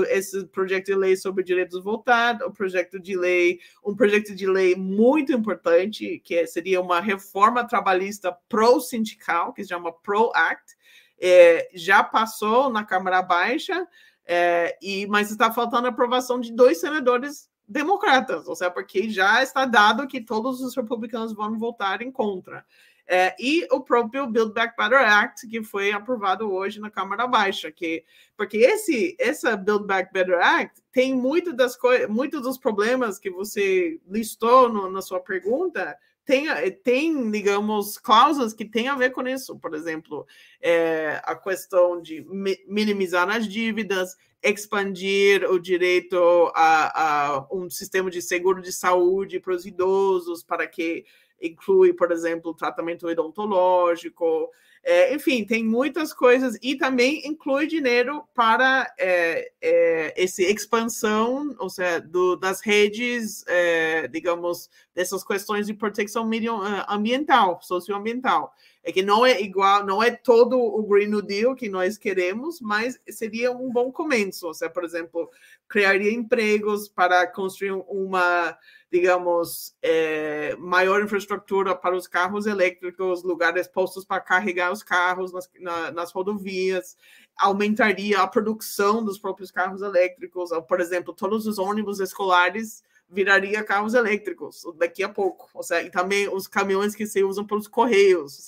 esse projeto de lei sobre direitos votar, o projeto de lei, um projeto de lei muito importante, que seria uma reforma trabalhista pro-sindical, que se chama PRO Act, é, já passou na Câmara Baixa, é, e, mas está faltando a aprovação de dois senadores democratas, ou seja, porque já está dado que todos os republicanos vão votar em contra. É, e o próprio Build Back Better Act, que foi aprovado hoje na Câmara Baixa, que, porque esse, essa Build Back Better Act tem muito das muitos dos problemas que você listou no, na sua pergunta tem, tem, digamos, cláusulas que têm a ver com isso. Por exemplo, é, a questão de minimizar as dívidas, expandir o direito a, a, um sistema de seguro de saúde para os idosos, para que inclui, por exemplo, tratamento odontológico, é, enfim, tem muitas coisas e também inclui dinheiro para é, é, essa expansão, ou seja, do, das redes, é, digamos, dessas questões de proteção é, ambiental, socioambiental. É que não é igual, não é todo o Green New Deal que nós queremos, mas seria um bom começo. Ou seja, por exemplo, criaria empregos para construir uma digamos, é, maior infraestrutura para os carros elétricos, lugares postos para carregar os carros nas, na, nas rodovias, aumentaria a produção dos próprios carros elétricos, por exemplo, todos os ônibus escolares viraria carros elétricos daqui a pouco, ou seja, e também os caminhões que se usam para os correios.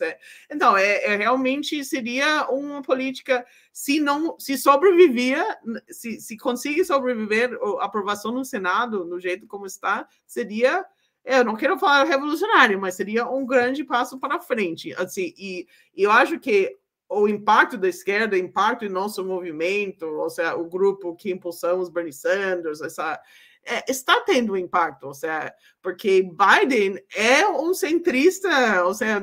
Então, é, é, realmente seria uma política, se não se sobrevivia, se, se conseguir sobreviver a aprovação no Senado, no jeito como está, seria eu não quero falar revolucionário, mas seria um grande passo para frente. Assim, e, e eu acho que o impacto da esquerda, o impacto em nosso movimento, ou seja, o grupo que impulsamos Bernie Sanders, essa, é, está tendo impacto, ou seja, porque Biden é um centrista, ou seja,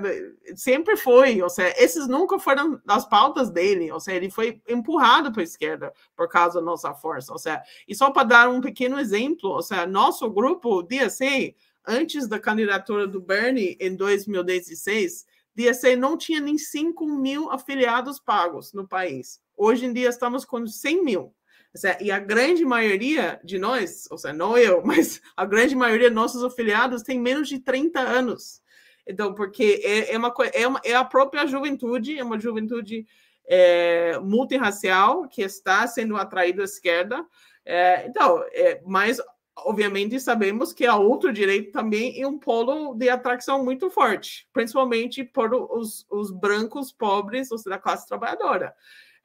sempre foi, ou seja, esses nunca foram as pautas dele, ou seja, ele foi empurrado para a esquerda por causa da nossa força, ou seja, e só para dar um pequeno exemplo, ou seja, nosso grupo DSA, antes da candidatura do Bernie em 2016, DSA não tinha nem 5 mil afiliados pagos no país. Hoje em dia estamos com 100 mil. E a grande maioria de nós, ou seja, não eu, mas a grande maioria de nossos afiliados tem menos de 30 anos. Então, porque é, é, uma, é, uma, é a própria juventude, é uma juventude é, multirracial que está sendo atraída à esquerda. É, então, é, mas obviamente sabemos que a outro direito também é um polo de atração muito forte, principalmente por os, os brancos pobres, ou seja, da classe trabalhadora.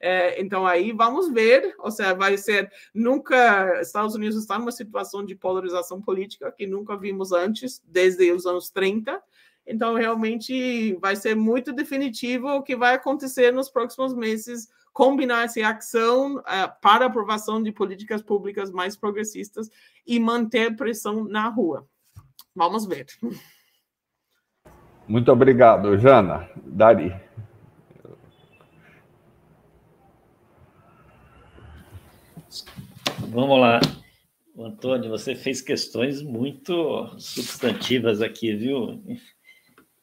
É, então aí vamos ver, ou seja, vai ser nunca Estados Unidos está numa situação de polarização política que nunca vimos antes, desde os anos 30. Então realmente vai ser muito definitivo o que vai acontecer nos próximos meses, combinar essa ação uh, para aprovação de políticas públicas mais progressistas e manter pressão na rua. Vamos ver. Muito obrigado, Jana. Dari. Vamos lá. Antônio, você fez questões muito substantivas aqui, viu?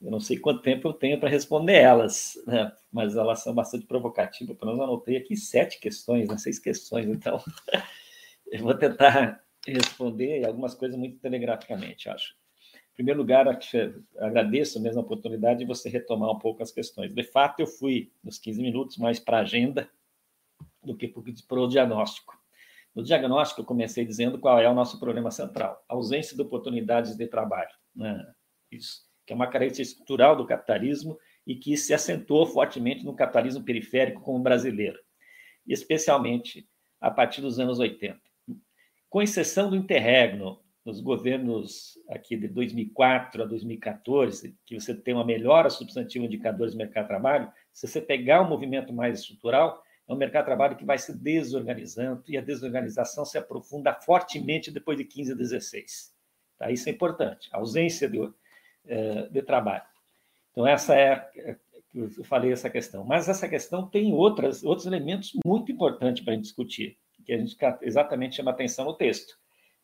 Eu não sei quanto tempo eu tenho para responder elas, né? mas elas são bastante provocativas. Pelo menos anotei aqui sete questões, né? seis questões, então eu vou tentar responder algumas coisas muito telegraficamente, acho. Em primeiro lugar, agradeço mesmo a oportunidade de você retomar um pouco as questões. De fato, eu fui nos 15 minutos mais para a agenda do que para o diagnóstico. No diagnóstico, eu comecei dizendo qual é o nosso problema central: ausência de oportunidades de trabalho. Né? Isso, que é uma característica estrutural do capitalismo e que se acentuou fortemente no capitalismo periférico como brasileiro, especialmente a partir dos anos 80. Com exceção do interregno, nos governos aqui de 2004 a 2014, que você tem uma melhora substantiva de indicadores do mercado de trabalho, se você pegar um movimento mais estrutural, é um mercado de trabalho que vai se desorganizando e a desorganização se aprofunda fortemente depois de 15 a 16. Tá? Isso é importante, a ausência de, eh, de trabalho. Então, essa é, é eu falei essa questão. Mas essa questão tem outras, outros elementos muito importantes para a gente discutir, que a gente exatamente chama atenção no texto.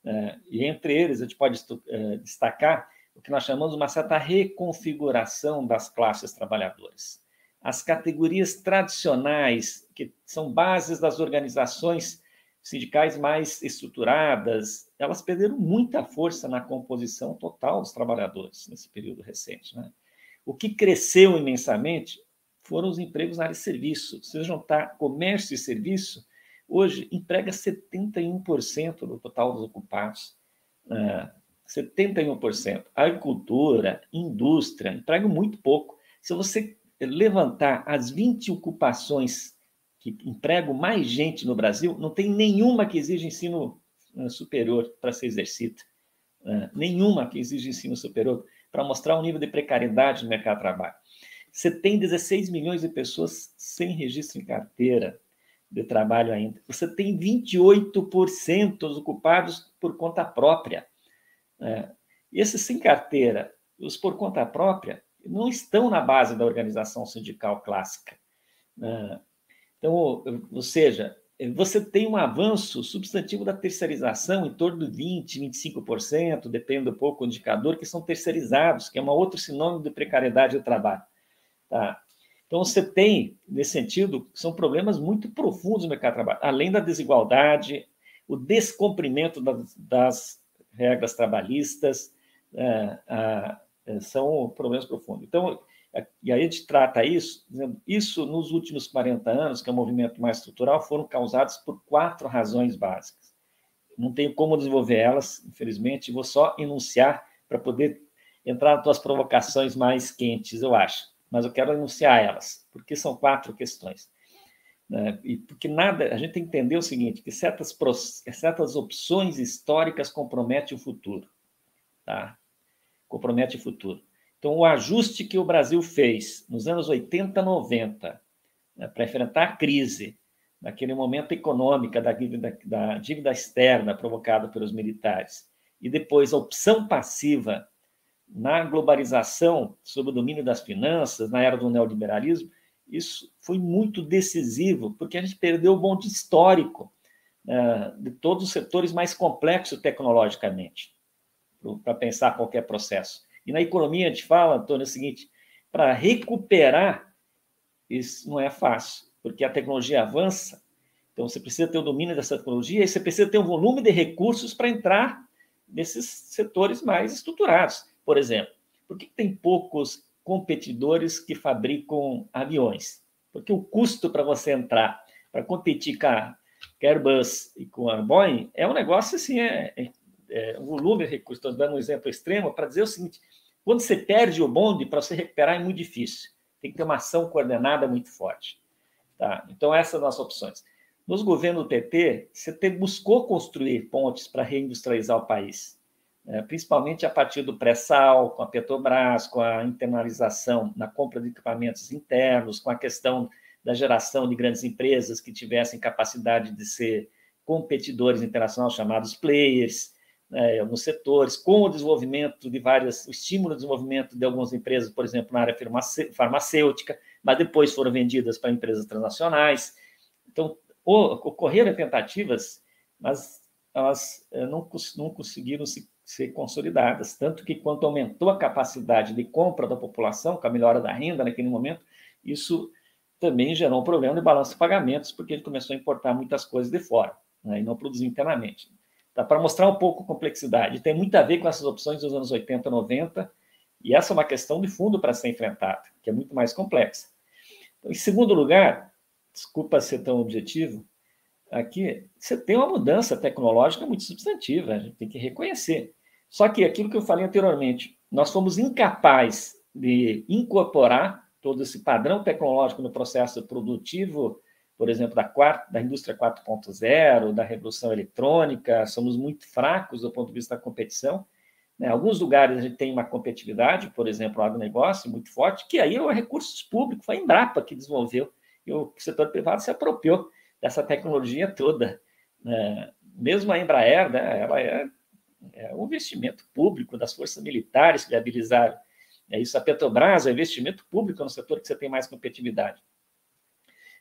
Eh, e entre eles, a gente pode eh, destacar o que nós chamamos de uma certa reconfiguração das classes trabalhadoras as categorias tradicionais, que são bases das organizações sindicais mais estruturadas, elas perderam muita força na composição total dos trabalhadores nesse período recente. Né? O que cresceu imensamente foram os empregos na área de serviço. Se você juntar comércio e serviço, hoje emprega 71% do total dos ocupados. Uh, 71%. Agricultura, indústria, empregam muito pouco. Se você levantar as 20 ocupações que empregam mais gente no Brasil, não tem nenhuma que exija ensino uh, superior para ser exercida. Uh, nenhuma que exige ensino superior para mostrar o nível de precariedade no mercado de trabalho. Você tem 16 milhões de pessoas sem registro em carteira de trabalho ainda. Você tem 28% ocupados por conta própria. É, esses sem carteira, os por conta própria, não estão na base da organização sindical clássica. É, então, ou seja, você tem um avanço substantivo da terceirização em torno de 20%, 25%, depende um pouco do indicador, que são terceirizados, que é um outro sinônimo de precariedade do trabalho. Tá? Então, você tem, nesse sentido, são problemas muito profundos no mercado de trabalho, além da desigualdade, o descumprimento das, das regras trabalhistas, é, é, são problemas profundos. Então, e aí a gente trata isso, dizendo, isso nos últimos 40 anos, que é um movimento mais estrutural, foram causados por quatro razões básicas. Não tenho como desenvolver elas, infelizmente, vou só enunciar para poder entrar nas tuas provocações mais quentes, eu acho. Mas eu quero enunciar elas, porque são quatro questões. Né? E porque nada, a gente tem que entender o seguinte, que certas, certas opções históricas comprometem o futuro. Tá? Compromete o futuro. Então, o ajuste que o Brasil fez nos anos 80, 90, né, para enfrentar a crise, naquele momento econômica da dívida, da dívida externa provocada pelos militares, e depois a opção passiva na globalização, sob o domínio das finanças, na era do neoliberalismo, isso foi muito decisivo, porque a gente perdeu o bonde histórico né, de todos os setores mais complexos tecnologicamente, para pensar qualquer processo. E na economia a gente fala, Antônio, é o seguinte: para recuperar, isso não é fácil, porque a tecnologia avança, então você precisa ter o domínio dessa tecnologia e você precisa ter um volume de recursos para entrar nesses setores mais estruturados. Por exemplo, por que tem poucos competidores que fabricam aviões? Porque o custo para você entrar, para competir com a Airbus e com a Boeing, é um negócio assim, é, é, é um volume de recursos. Estou dando um exemplo extremo para dizer o seguinte: quando você perde o bonde, para você recuperar é muito difícil. Tem que ter uma ação coordenada muito forte. Tá? Então, essas são as nossas opções. Nos governos do PT, você buscou construir pontes para reindustrializar o país, né? principalmente a partir do pré-sal, com a Petrobras, com a internalização na compra de equipamentos internos, com a questão da geração de grandes empresas que tivessem capacidade de ser competidores internacionais, chamados players, né, alguns setores, com o desenvolvimento de várias, o estímulo ao desenvolvimento de algumas empresas, por exemplo, na área farmacêutica, mas depois foram vendidas para empresas transnacionais. Então, ocorreram tentativas, mas elas eh, não, não conseguiram se, ser consolidadas, tanto que quanto aumentou a capacidade de compra da população, com a melhora da renda naquele momento, isso também gerou um problema de balanço de pagamentos, porque ele começou a importar muitas coisas de fora né, e não produzir internamente. Tá? Para mostrar um pouco a complexidade. Tem muito a ver com essas opções dos anos 80, 90, e essa é uma questão de fundo para ser enfrentada, que é muito mais complexa. Então, em segundo lugar, desculpa ser tão objetivo, aqui você tem uma mudança tecnológica muito substantiva, a gente tem que reconhecer. Só que aquilo que eu falei anteriormente, nós fomos incapazes de incorporar todo esse padrão tecnológico no processo produtivo por exemplo, da, quarta, da indústria 4.0, da revolução eletrônica, somos muito fracos do ponto de vista da competição. Né? Alguns lugares a gente tem uma competitividade, por exemplo, o agronegócio muito forte, que aí é o recursos públicos, foi a Embrapa que desenvolveu, e o setor privado se apropriou dessa tecnologia toda. Né? Mesmo a Embraer, né, ela é, é um investimento público das forças militares que viabilizaram é isso. A Petrobras é investimento público no setor que você tem mais competitividade.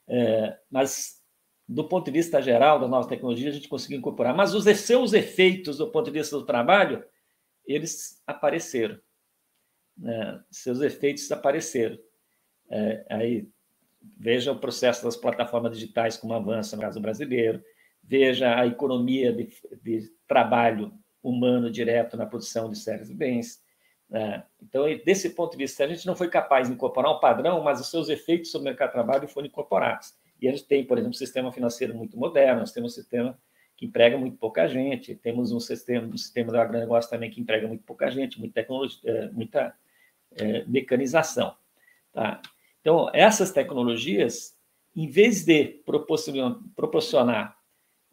É, mas, do ponto de vista geral das novas tecnologias, a gente conseguiu incorporar. Mas os seus efeitos, do ponto de vista do trabalho, eles apareceram. Né? Seus efeitos apareceram. É, aí, veja o processo das plataformas digitais como avança no caso brasileiro, veja a economia de, de trabalho humano direto na produção de séries e bens, é, então, desse ponto de vista, a gente não foi capaz de incorporar um padrão, mas os seus efeitos sobre o mercado de trabalho foram incorporados. E a gente tem, por exemplo, um sistema financeiro muito moderno, nós temos um sistema que emprega muito pouca gente, temos um sistema, um sistema do agronegócio também que emprega muito pouca gente, muita tecnologia, é, muita é, mecanização. Tá? Então, essas tecnologias, em vez de proporcionar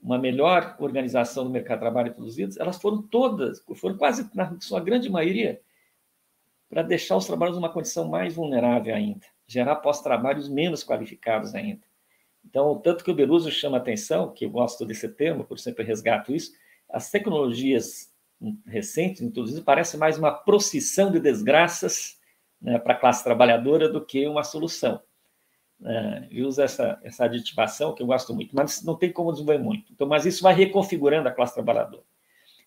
uma melhor organização do mercado de trabalho produzidos, elas foram todas, foram quase, na sua grande maioria, para deixar os trabalhadores numa condição mais vulnerável ainda, gerar pós-trabalhos menos qualificados ainda. Então, tanto que o Beruso chama atenção, que eu gosto desse termo, por sempre resgato isso, as tecnologias recentes introduzidas parecem mais uma procissão de desgraças né, para a classe trabalhadora do que uma solução é, e usa essa, essa aditivação, que eu gosto muito, mas não tem como desenvolver muito. Então, mas isso vai reconfigurando a classe trabalhadora.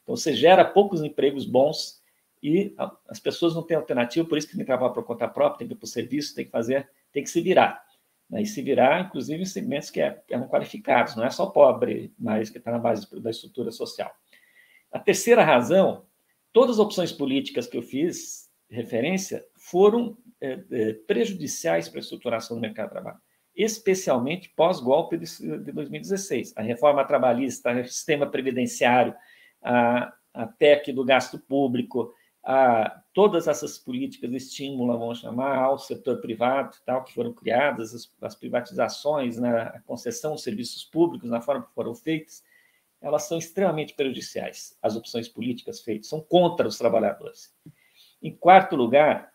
Então, você gera poucos empregos bons e as pessoas não têm alternativa, por isso que tem que trabalhar por conta própria, tem que ir para o serviço, tem que fazer, tem que se virar. Né? E se virar, inclusive, em segmentos que é, eram qualificados, não é só pobre, mas que está na base da estrutura social. A terceira razão, todas as opções políticas que eu fiz referência foram é, é, prejudiciais para a estruturação do mercado de trabalho, especialmente pós-golpe de, de 2016. A reforma trabalhista, o sistema previdenciário, a, a PEC do gasto público, a, todas essas políticas de estímulo, vamos chamar, ao setor privado, tal, que foram criadas, as, as privatizações, né, a concessão de serviços públicos, na forma que foram feitas, elas são extremamente prejudiciais. As opções políticas feitas são contra os trabalhadores. Em quarto lugar,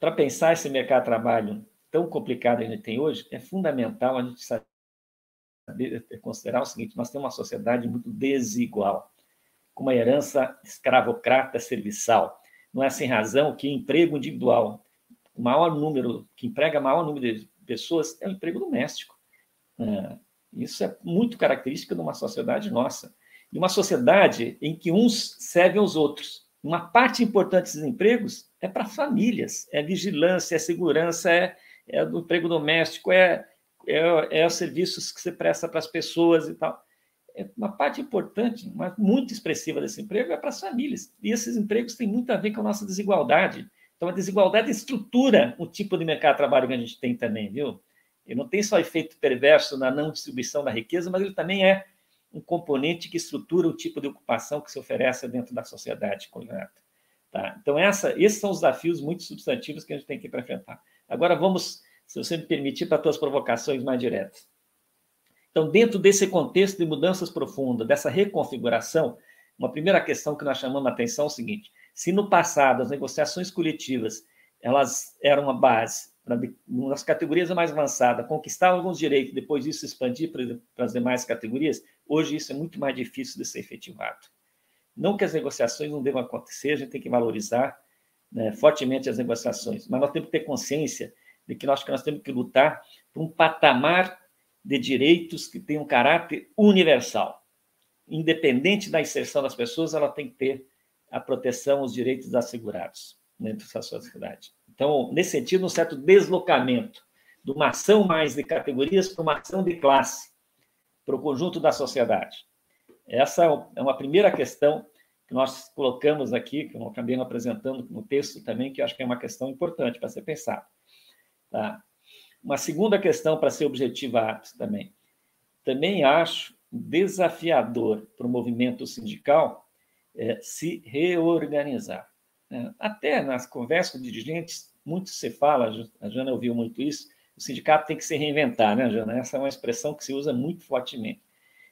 para pensar esse mercado de trabalho tão complicado que a gente tem hoje, é fundamental a gente saber considerar o seguinte: nós temos uma sociedade muito desigual, com uma herança escravocrata serviçal. Não é sem razão que emprego individual, o maior número, que emprega maior número de pessoas, é o emprego doméstico. É, isso é muito característica de uma sociedade nossa. E uma sociedade em que uns servem aos outros. Uma parte importante desses empregos é para famílias, é vigilância, é segurança, é, é do emprego doméstico, é, é, é os serviços que você presta para as pessoas e tal. É uma parte importante, mas muito expressiva desse emprego é para as famílias. E esses empregos têm muito a ver com a nossa desigualdade. Então, a desigualdade estrutura o tipo de mercado de trabalho que a gente tem também, viu? Ele não tem só efeito perverso na não distribuição da riqueza, mas ele também é um componente que estrutura o tipo de ocupação que se oferece dentro da sociedade concreta. Tá? Então, essa, esses são os desafios muito substantivos que a gente tem que enfrentar. Agora, vamos, se você me permitir, para as tuas provocações mais diretas. Então, dentro desse contexto de mudanças profundas, dessa reconfiguração, uma primeira questão que nós chamamos a atenção é o seguinte: se no passado as negociações coletivas elas eram uma base nas categorias mais avançadas, conquistar alguns direitos, depois isso expandir para as demais categorias, hoje isso é muito mais difícil de ser efetivado. Não que as negociações não devam acontecer, a gente tem que valorizar né, fortemente as negociações, mas nós temos que ter consciência de que nós, que nós temos que lutar por um patamar de direitos que tem um caráter universal. Independente da inserção das pessoas, ela tem que ter a proteção, os direitos assegurados dentro da sociedade. Então, nesse sentido, um certo deslocamento de uma ação mais de categorias para uma ação de classe, para o conjunto da sociedade. Essa é uma primeira questão que nós colocamos aqui, que eu acabei apresentando no texto também, que eu acho que é uma questão importante para ser pensada. Tá? Uma segunda questão para ser objetivada também. Também acho desafiador para o movimento sindical é, se reorganizar. É, até nas conversas com dirigentes, muito se fala, a Jana ouviu muito isso, o sindicato tem que se reinventar, né, Jana? Essa é uma expressão que se usa muito fortemente.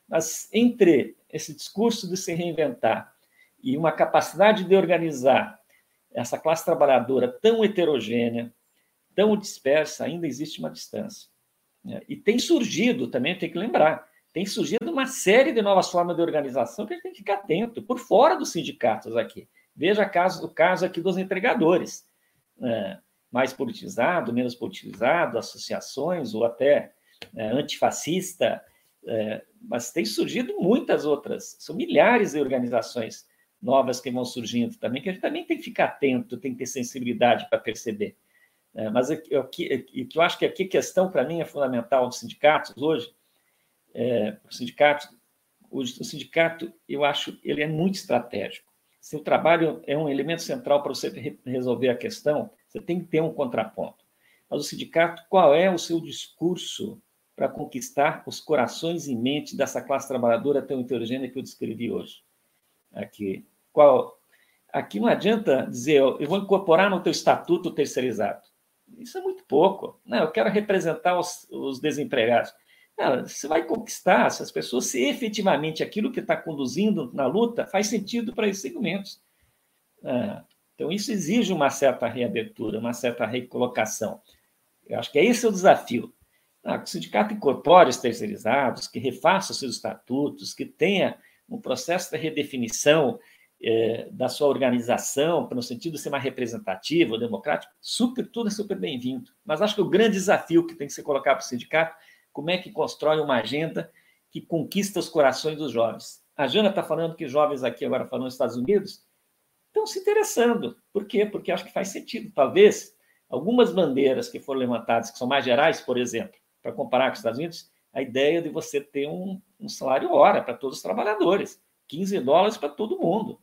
Mas entre esse discurso de se reinventar e uma capacidade de organizar essa classe trabalhadora tão heterogênea, tão dispersa, ainda existe uma distância. Né? E tem surgido, também tem que lembrar, tem surgido uma série de novas formas de organização que a gente tem que ficar atento, por fora dos sindicatos aqui. Veja caso, o caso aqui dos entregadores. É, mais politizado, menos politizado, associações ou até é, antifascista, é, mas tem surgido muitas outras, são milhares de organizações novas que vão surgindo também, que a gente também tem que ficar atento, tem que ter sensibilidade para perceber. É, mas o que eu acho que aqui questão para mim é fundamental dos sindicatos hoje, é, o sindicato, hoje, o sindicato, eu acho, ele é muito estratégico. Se o trabalho é um elemento central para você resolver a questão, você tem que ter um contraponto. Mas o sindicato, qual é o seu discurso para conquistar os corações e mentes dessa classe trabalhadora tão heterogênea que eu descrevi hoje? Aqui, qual? Aqui não adianta dizer, eu vou incorporar no teu estatuto terceirizado. Isso é muito pouco. Não, eu quero representar os, os desempregados. Não, você vai conquistar se as pessoas, se efetivamente aquilo que está conduzindo na luta faz sentido para esses segmentos. Ah, então, isso exige uma certa reabertura, uma certa recolocação. Eu acho que é esse o desafio. Ah, que o sindicato incorpore os terceirizados, que refaça seus estatutos, que tenha um processo de redefinição é, da sua organização, no sentido de ser mais representativo, democrático, super, tudo é super bem-vindo. Mas acho que o grande desafio que tem que ser colocado para o sindicato, como é que constrói uma agenda que conquista os corações dos jovens. A Jana está falando que jovens aqui agora falando nos Estados Unidos estão se interessando. Por quê? Porque acho que faz sentido. Talvez algumas bandeiras que foram levantadas, que são mais gerais, por exemplo, para comparar com os Estados Unidos, a ideia de você ter um, um salário hora para todos os trabalhadores, 15 dólares para todo mundo.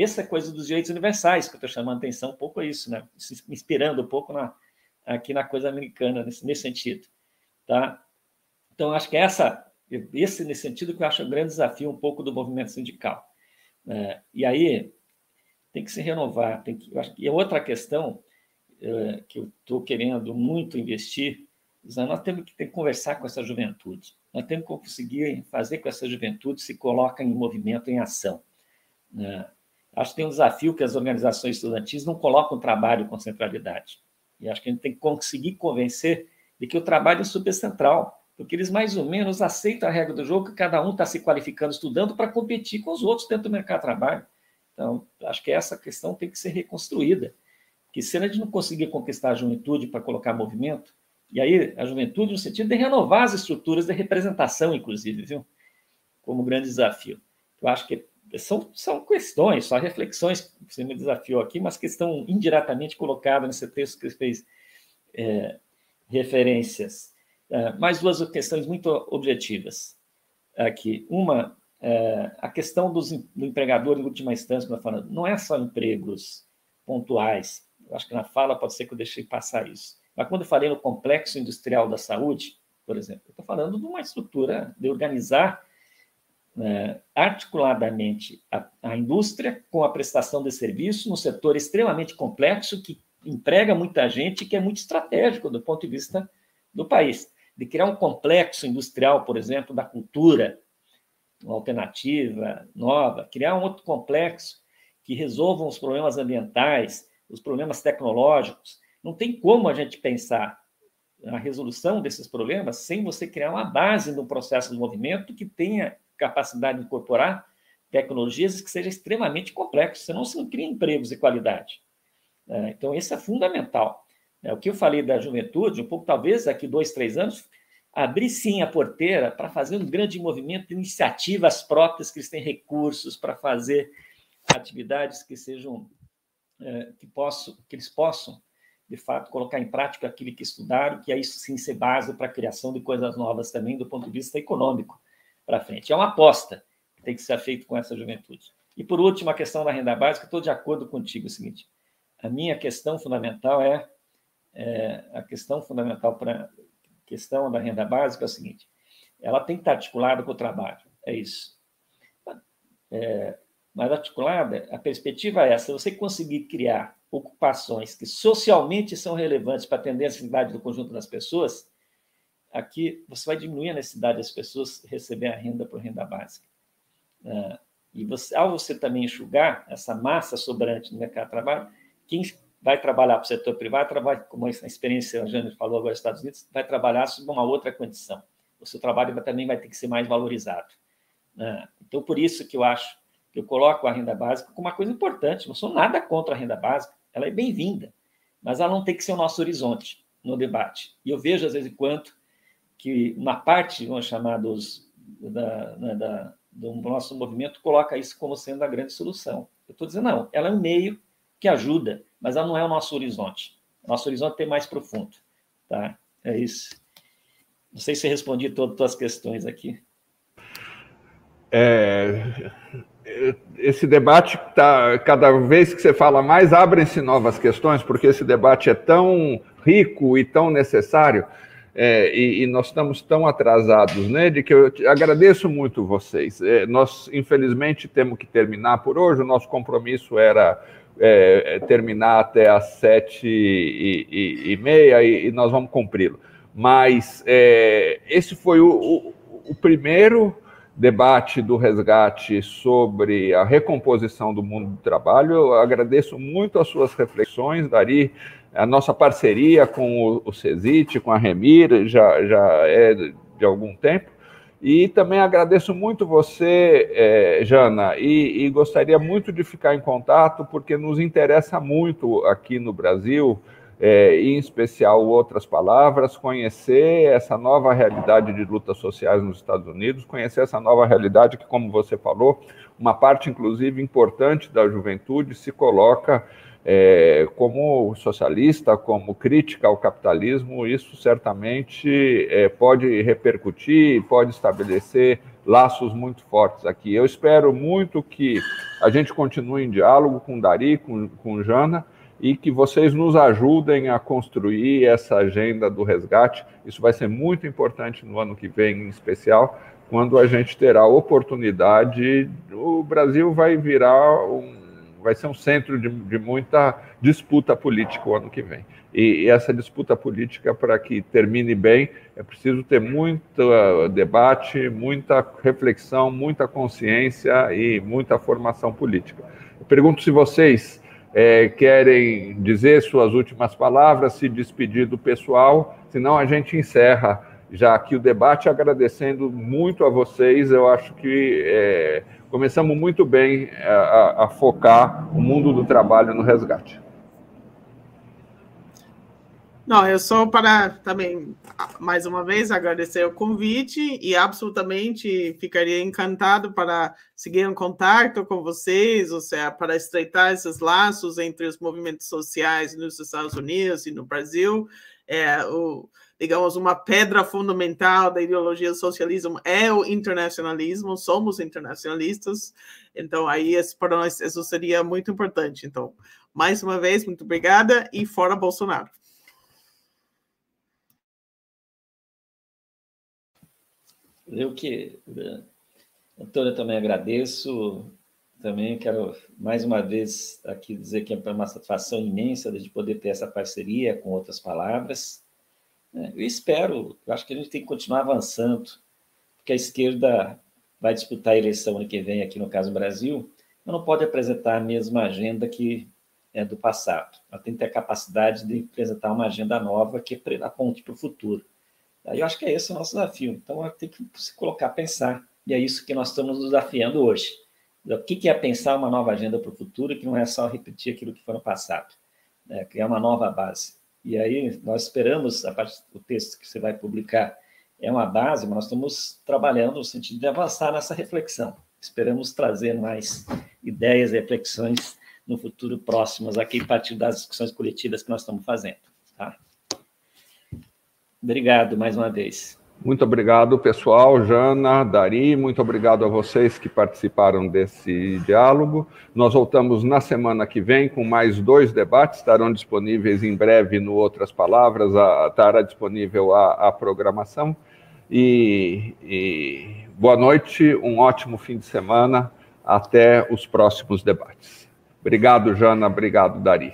Essa coisa dos direitos universais, que eu estou chamando atenção um pouco a isso, né? me inspirando um pouco na, aqui na coisa americana, nesse, nesse sentido. Tá? Então, acho que é essa, esse nesse sentido que eu acho o grande desafio um pouco do movimento sindical. É, e aí tem que se renovar. Tem que, eu acho, e outra questão é, que eu estou querendo muito investir, nós temos que, ter, conversar com essa juventude. Nós temos que conseguir fazer com que essa juventude se coloque em movimento, em ação. Né? Acho que tem um desafio que as organizações estudantis não colocam o trabalho com centralidade. E acho que a gente tem que conseguir convencer de que o trabalho é super central, porque eles mais ou menos aceitam a regra do jogo que cada um está se qualificando, estudando para competir com os outros dentro do mercado de trabalho. Então, acho que essa questão tem que ser reconstruída. Que se a gente não conseguir conquistar a juventude para colocar movimento, e aí a juventude no sentido de renovar as estruturas de representação, inclusive, viu? Como grande desafio. Eu acho que são, são questões, só reflexões que você me desafiou aqui, mas que estão indiretamente colocadas nesse texto que fez é, referências. É, mais duas questões muito objetivas aqui. Uma, é, a questão dos, do empregador, em última instância, que falando, não é só empregos pontuais. Eu acho que na fala pode ser que eu deixei passar isso. Mas quando eu falei no complexo industrial da saúde, por exemplo, eu estou falando de uma estrutura de organizar articuladamente a, a, indústria com a prestação de serviço num setor extremamente complexo que emprega muita gente que é muito estratégico do ponto de vista do país. De criar um complexo industrial, por exemplo, da cultura, uma alternativa nova, criar um outro complexo que resolva os problemas ambientais, os problemas tecnológicos. Não tem como a gente pensar a resolução desses problemas sem você criar uma base no processo de movimento que tenha capacidade de incorporar tecnologias que seja extremamente complexo, senão você não cria empregos de qualidade. É, então, isso é fundamental. É, o que eu falei da juventude, um pouco, talvez daqui dois, três anos, abrir sim a porteira para fazer um grande movimento de iniciativas próprias, que eles têm recursos para fazer atividades que sejam, é, que, possam, que eles possam, de fato, colocar em prática aquilo que estudaram, que é isso sim ser base para a criação de coisas novas também do ponto de vista econômico para frente. É uma aposta que tem que ser feita com essa juventude. E, por último, a questão da renda básica, estou de acordo contigo, é o seguinte, a minha questão fundamental é, é a questão fundamental para questão da renda básica é o seguinte, ela tem que estar articulada com o trabalho, é isso. É, mas articulada, a perspectiva é essa, você conseguir criar ocupações que socialmente são relevantes para atender a necessidade do conjunto das pessoas, aqui você vai diminuir a necessidade das pessoas receber a renda por renda básica. Uh, e você, ao você também enxugar essa massa sobrante no mercado de trabalho, quem vai trabalhar para o setor privado, trabalha, como a experiência, a Jane falou agora nos Estados Unidos, vai trabalhar sob uma outra condição. O seu trabalho também vai ter que ser mais valorizado. Uh, então, por isso que eu acho que eu coloco a renda básica como uma coisa importante. Não sou nada contra a renda básica, ela é bem-vinda, mas ela não tem que ser o nosso horizonte no debate. E eu vejo, às vezes, quanto que uma parte, vamos chamar dos, da, né, da, do nosso movimento, coloca isso como sendo a grande solução. Eu estou dizendo, não, ela é um meio que ajuda, mas ela não é o nosso horizonte. Nosso horizonte é mais profundo. Tá? É isso. Não sei se respondi todas as tuas questões aqui. É, esse debate tá cada vez que você fala mais abrem-se novas questões porque esse debate é tão rico e tão necessário é, e, e, nós estamos tão atrasados nele que eu agradeço muito vocês. É, nós, infelizmente, temos que terminar por hoje. O nosso compromisso era é, terminar até às sete e, e, e meia e, nós vamos cumpri-lo. mas é, esse foi o, o, o primeiro debate do resgate sobre a recomposição do mundo do trabalho. Eu agradeço muito as suas reflexões, Dari, a nossa parceria com o, CESIT, com a Remir, já, já é de algum tempo. E também agradeço muito você, eh, Jana, e, e, gostaria muito de ficar em contato, porque nos interessa muito aqui no Brasil, eh, em especial outras palavras, conhecer essa nova realidade de lutas sociais nos Estados Unidos, conhecer essa nova realidade que, como você falou, uma parte, inclusive, importante da juventude se coloca é, como socialista, como crítica ao capitalismo, isso certamente é, pode repercutir, pode estabelecer laços muito fortes aqui. Eu espero muito que a gente continue em diálogo com Dari, com, com Jana, e que vocês nos ajudem a construir essa agenda do resgate. Isso vai ser muito importante no ano que vem, em especial, quando a gente terá oportunidade. O Brasil vai virar um vai ser um centro de, de muita disputa política o ano que vem. E, e essa disputa política, para que termine bem, é preciso ter muito uh, debate, muita reflexão, muita consciência e muita formação política. Eu pergunto se vocês é, querem dizer suas últimas palavras, se despedir do pessoal, senão a gente encerra já aqui o debate, agradecendo muito a vocês. Eu acho que é, começamos muito bem a, a, focar o mundo do trabalho no resgate. Não, eu só para também, mais uma vez, agradecer o convite e absolutamente ficaria encantado para seguir em contato com vocês, ou seja, para estreitar esses laços entre os movimentos sociais nos Estados Unidos e no Brasil. É, o, digamos, uma pedra fundamental da ideologia do socialismo é o internacionalismo, somos internacionalistas, então aí para nós isso seria muito importante. Então, mais uma vez, muito obrigada e fora Bolsonaro. Eu que, Antônio, também agradeço. Também quero mais uma vez aqui dizer que é uma satisfação imensa de poder ter essa parceria com outras palavras. É, eu espero, eu acho que a gente tem que continuar avançando, porque a esquerda vai disputar a eleição ano que vem aqui no caso Brasil, mas não pode apresentar a mesma agenda que é do passado. Ela tem que ter a capacidade de apresentar uma agenda nova que aponte para o futuro. Eu acho que é esse o nosso desafio. Então, ela tem que se colocar a pensar, e é isso que nós estamos nos desafiando hoje. O que é pensar uma nova agenda para o futuro, que não é só repetir aquilo que foi no passado, é criar uma nova base. E aí nós esperamos, a partir do texto que você vai publicar, é uma base, mas nós estamos trabalhando no sentido de avançar nessa reflexão. Esperamos trazer mais ideias reflexões no futuro próximas aqui, a partir das discussões coletivas que nós estamos fazendo. Tá? Obrigado mais uma vez. Muito obrigado, pessoal. Jana, Dari, muito obrigado a vocês que participaram desse diálogo. Nós voltamos na semana que vem com mais dois debates, estarão disponíveis em breve no Outras Palavras, a, estará disponível a, a programação. E, e boa noite, um ótimo fim de semana. Até os próximos debates. Obrigado, Jana. Obrigado, Dari.